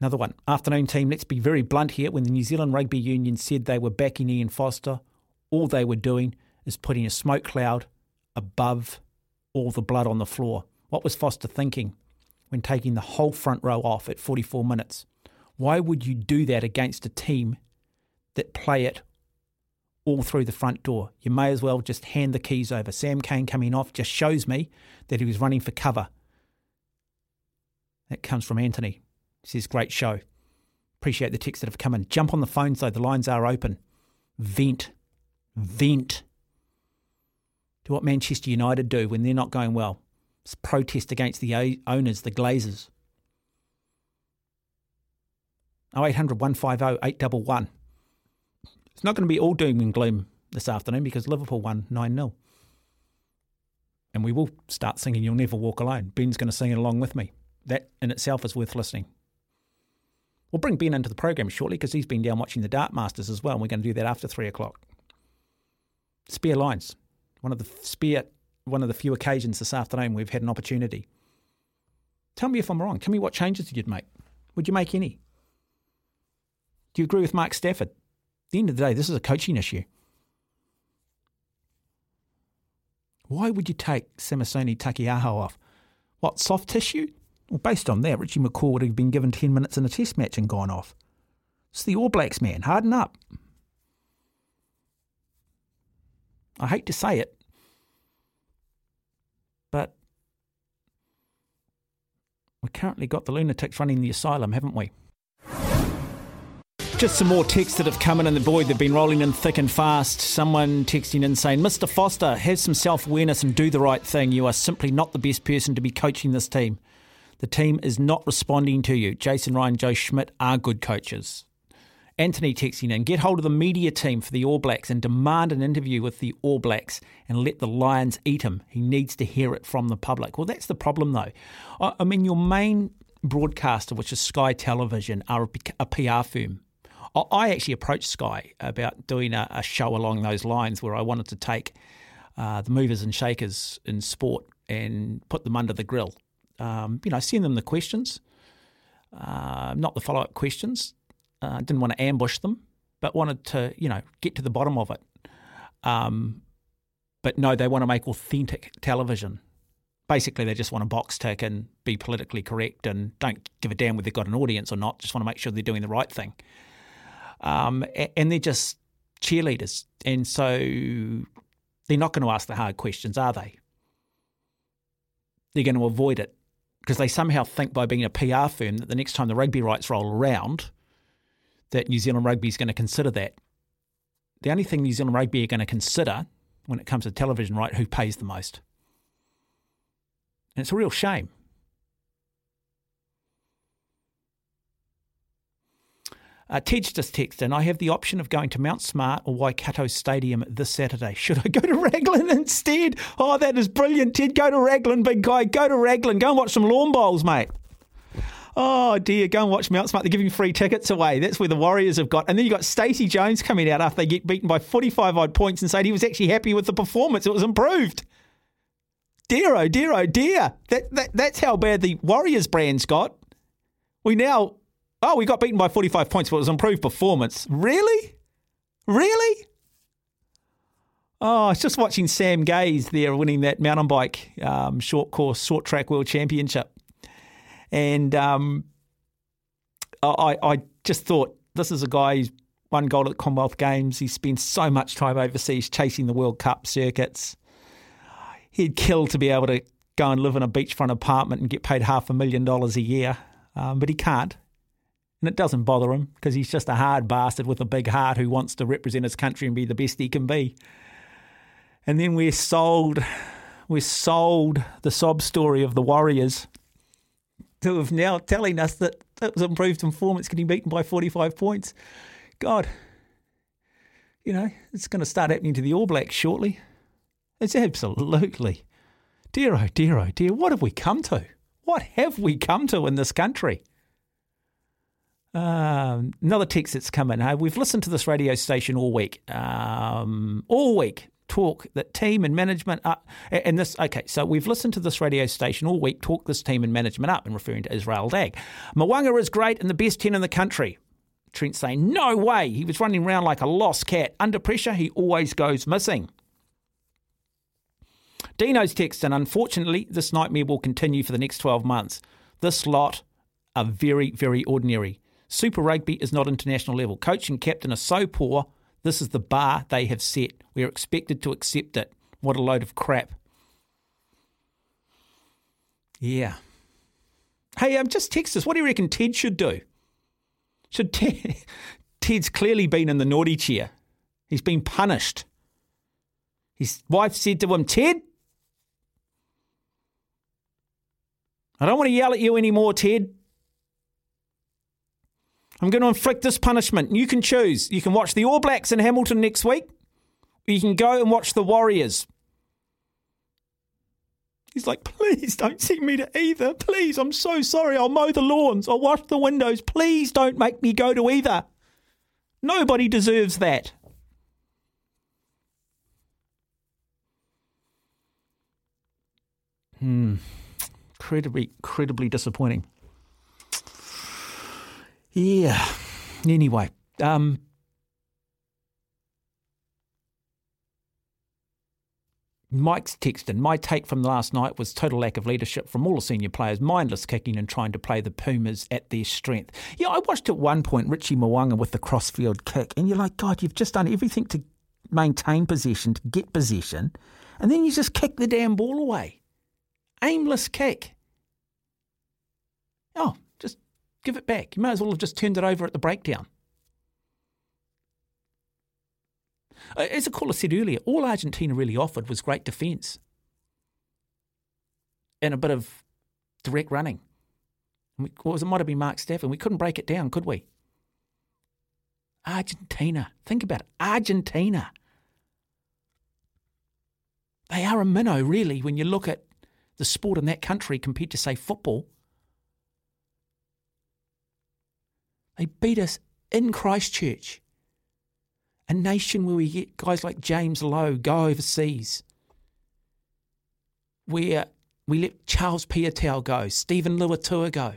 Another one. Afternoon team, let's be very blunt here. When the New Zealand Rugby Union said they were backing Ian Foster, all they were doing is putting a smoke cloud above all the blood on the floor. What was Foster thinking when taking the whole front row off at 44 minutes? Why would you do that against a team that play it all through the front door? You may as well just hand the keys over. Sam Cane coming off just shows me that he was running for cover. That comes from Anthony. He says, Great show. Appreciate the texts that have come in. Jump on the phones though, the lines are open. Vent. Vent. Do what Manchester United do when they're not going well. It's protest against the owners, the Glazers. 0800 150 811. It's not going to be all doom and gloom this afternoon because Liverpool won 9 0. And we will start singing You'll Never Walk Alone. Ben's going to sing it along with me. That in itself is worth listening. We'll bring Ben into the program shortly because he's been down watching the Dart Masters as well, and we're going to do that after three o'clock. Spare lines, one of the spare, one of the few occasions this afternoon we've had an opportunity. Tell me if I'm wrong. Tell me what changes you'd make. Would you make any? Do you agree with Mark Stafford? The end of the day, this is a coaching issue. Why would you take Samisoni Taukei'aho off? What, soft tissue? Well, based on that, Richie McCaw would have been given 10 minutes in a test match and gone off. It's the All Blacks, man. Harden up. I hate to say it, but we've currently got the lunatics running the asylum, haven't we? Just some more texts that have come in, and the boy, they've been rolling in thick and fast. Someone texting in saying, Mr. Foster, have some self awareness and do the right thing. You are simply not the best person to be coaching this team. The team is not responding to you. Jason Ryan, Joe Schmidt are good coaches. Anthony texting in, get hold of the media team for the All Blacks and demand an interview with the All Blacks and let the Lions eat him. He needs to hear it from the public. Well, that's the problem, though. I mean, your main broadcaster, which is Sky Television, are a PR firm. I actually approached Sky about doing a, show along those lines where I wanted to take uh, the movers and shakers in sport and put them under the grill um, you know, send them the questions, uh, not the follow up questions. Uh, didn't want to ambush them, but wanted to, you know, get to the bottom of it. Um, but no, they want to make authentic television. Basically, they just want to box tick and be politically correct and don't give a damn whether they've got an audience or not. Just want to make sure they're doing the right thing. Um, and they're just cheerleaders. And so they're not going to ask the hard questions, are they? They're going to avoid it because they somehow think by being a PR firm that the next time the rugby rights roll around, that New Zealand rugby is going to consider that. The only thing New Zealand rugby are going to consider when it comes to television right, who pays the most. And it's a real shame. Uh, Tej just texted, and I have the option of going to Mount Smart or Waikato Stadium this Saturday. Should I go to Raglan instead? Oh, that is brilliant, Ted. Go to Raglan, big guy. Go to Raglan. Go and watch some lawn bowls, mate. Oh dear, go and watch Mount Smart. They're giving free tickets away. That's where the Warriors have got. And then you've got Stacey Jones coming out after they get beaten by 45 odd points and saying he was actually happy with the performance. It was improved. Dear oh dear oh dear. That, that that's how bad the Warriors brand's got. We now Oh, we got beaten by 45 points, but it was improved performance. Really? Really? Oh, it's just watching Sam Gaze there winning that mountain bike um, short course, short track world championship. And um, I, I just thought this is a guy who's won gold at the Commonwealth Games. He spends so much time overseas chasing the World Cup circuits. He'd kill to be able to go and live in a beachfront apartment and get paid half a million dollars a year, um, but he can't. And it doesn't bother him because he's just a hard bastard with a big heart who wants to represent his country and be the best he can be. And then we're sold, we're sold the sob story of the Warriors who have now telling us that that was improved performance getting beaten by 45 points. God, you know, it's going to start happening to the All Blacks shortly. It's absolutely. Dear, oh dear, oh dear, what have we come to? What have we come to in this country? Um, another text that's come in. Hey, we've listened to this radio station all week. Um, all week talk that team and management up. And this, okay, so we've listened to this radio station all week talk this team and management up and referring to Israel Dagg. Mo'unga is great and the best 10 in the country. Trent saying, no way. He was running around like a lost cat. Under pressure, he always goes missing. Dino's text, and unfortunately, this nightmare will continue for the next 12 months. This lot are very, very ordinary. Super Rugby is not international level. Coach and captain are so poor. This is the bar they have set. We are expected to accept it. What a load of crap. Yeah. Hey, um, just text us. What do you reckon Ted should do? Should Ted, Ted's clearly been in the naughty chair. He's been punished. His wife said to him, Ted, I don't want to yell at you anymore, Ted. I'm going to inflict this punishment. You can choose. You can watch the All Blacks in Hamilton next week, or you can go and watch the Warriors. He's like, please don't send me to either. Please, I'm so sorry. I'll mow the lawns. I'll wash the windows. Please don't make me go to either. Nobody deserves that. Hmm. Incredibly, incredibly disappointing. Yeah. Anyway, um, Mike's texting. My take from last night was total lack of leadership from all the senior players, mindless kicking and trying to play the Pumas at their strength. Yeah, I watched at one point Richie Mo'unga with the crossfield kick, and you're like, God, you've just done everything to maintain possession, to get possession, and then you just kick the damn ball away. Aimless kick. Oh, give it back. You might as well have just turned it over at the breakdown. As a caller said earlier, all Argentina really offered was great defence and a bit of direct running. We, was it? Might have been Mark Stafford. We couldn't break it down, could we? Argentina. Think about it. Argentina. They are a minnow, really, when you look at the sport in that country compared to, say, football. They beat us in Christchurch a nation where we get guys like James Lowe go overseas, where we let Charles Piutau go, Steven Luatua go.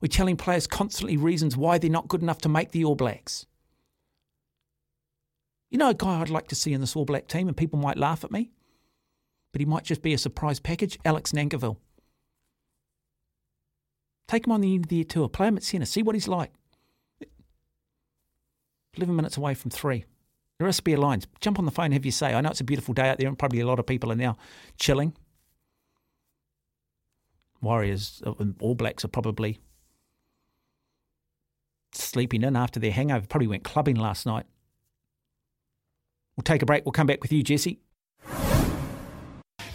We're telling players constantly reasons why they're not good enough to make the All Blacks. You know, a guy I'd like to see in this All Black team, and people might laugh at me, but he might just be a surprise package Alex Nankivell. Take him on the end of the year tour, play him at centre, see what he's like. 11 minutes away from three. There are spare lines. Jump on the phone, have your say. I know it's a beautiful day out there, and probably a lot of people are now chilling. Warriors, uh, All Blacks are probably sleeping in after their hangover. Probably went clubbing last night. We'll take a break. We'll come back with you, Jesse.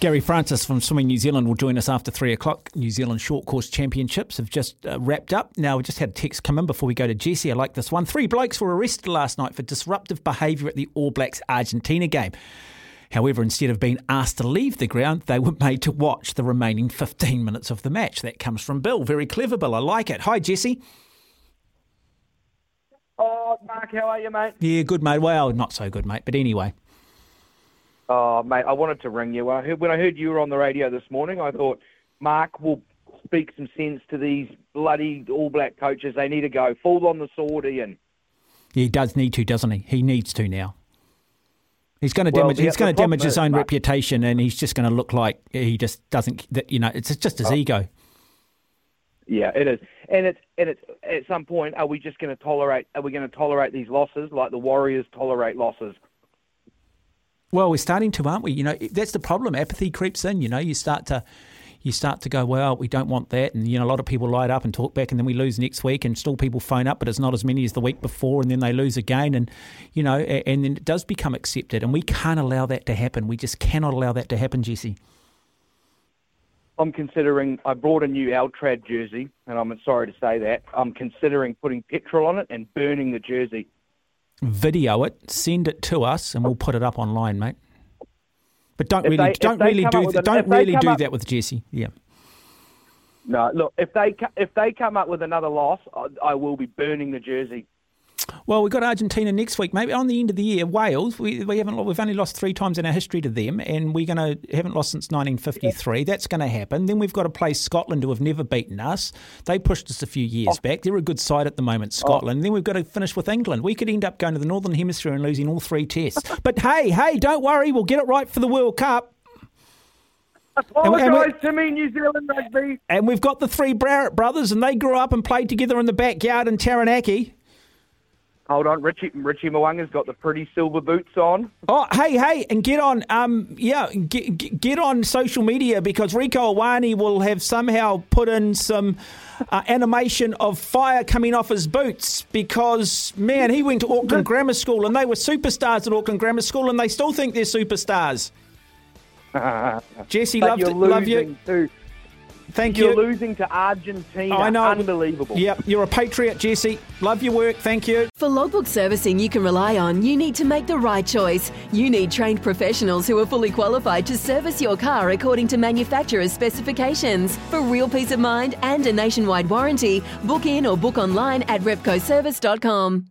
Gary Francis from Swimming New Zealand will join us after three o'clock. New Zealand Short Course Championships have just uh, wrapped up. Now, we just had a text come in before we go to Jesse. I like this one. Three blokes were arrested last night for disruptive behaviour at the All Blacks Argentina game. However, instead of being asked to leave the ground, they were made to watch the remaining 15 minutes of the match. That comes from Bill. Very clever, Bill. I like it. Hi, Jesse. Oh, Mark, how are you, mate? Yeah, good, mate. Well, not so good, mate. But anyway. Oh, mate, I wanted to ring you. I heard, when I heard you were on the radio this morning, I thought Mark will speak some sense to these bloody All Black coaches. They need to go full on the sword, Ian. He does need to, doesn't he? He needs to now. He's going to Well, damage. he's going to damage his own Mark- reputation, and he's just going to look like he just doesn't. that- You know, it's just his Oh. ego. Yeah, it is, and it's and it's at some point, are we just going to tolerate? Are we going to tolerate these losses like the Warriors tolerate losses? Well, we're starting to, aren't we? You know, that's the problem. Apathy creeps in. You know, you start to, you start to go, well, we don't want that, and you know, a lot of people light up and talk back, and then we lose next week, and still people phone up, but it's not as many as the week before, and then they lose again, and you know, and then it does become accepted, and we can't allow that to happen. We just cannot allow that to happen, Jesse. I'm considering. I brought a new Altrad jersey, and I'm sorry to say that. I'm considering putting petrol on it and burning the jersey. Video it, send it to us, and we'll put it up online, mate. But don't If really, they- don't really do that. an- Don't really do up- that with Jesse. Yeah. No, look, if they if they come up with another loss, I, I will be burning the jersey. Well, we've got Argentina next week. Maybe on the end of the year, Wales. We, we haven't. We've only lost three times in our history to them, and we're going to haven't lost since 1953. That's going to happen. Then we've got to play Scotland, who have never beaten us. They pushed us a few years oh. back. They're a good side at the moment, oh. Scotland. Then we've got to finish with England. We could end up going to the Northern Hemisphere and losing all three tests. but hey, hey, don't worry. We'll get it right for the World Cup. And we- we- Apologise to me, New Zealand rugby. And we've got the three Barrett brothers, and they grew up and played together in the backyard in Taranaki. Hold on, Richie Richie Mo'unga's got the pretty silver boots on. Oh, hey, hey, and get on, um, yeah, get, get- on social media because Rieko Ioane will have somehow put in some uh, animation of fire coming off his boots because, man, he went to Auckland Grammar School and they were superstars at Auckland Grammar School and they still think they're superstars. Jesse, love, love you. Too. Thank You're you. losing to Argentina. I know. Unbelievable. Yep, you're a patriot, Jesse. Love your work. Thank you. For logbook servicing you can rely on, you need to make the right choice. You need trained professionals who are fully qualified to service your car according to manufacturer's specifications. For real peace of mind and a nationwide warranty, book in or book online at repcoservice.com.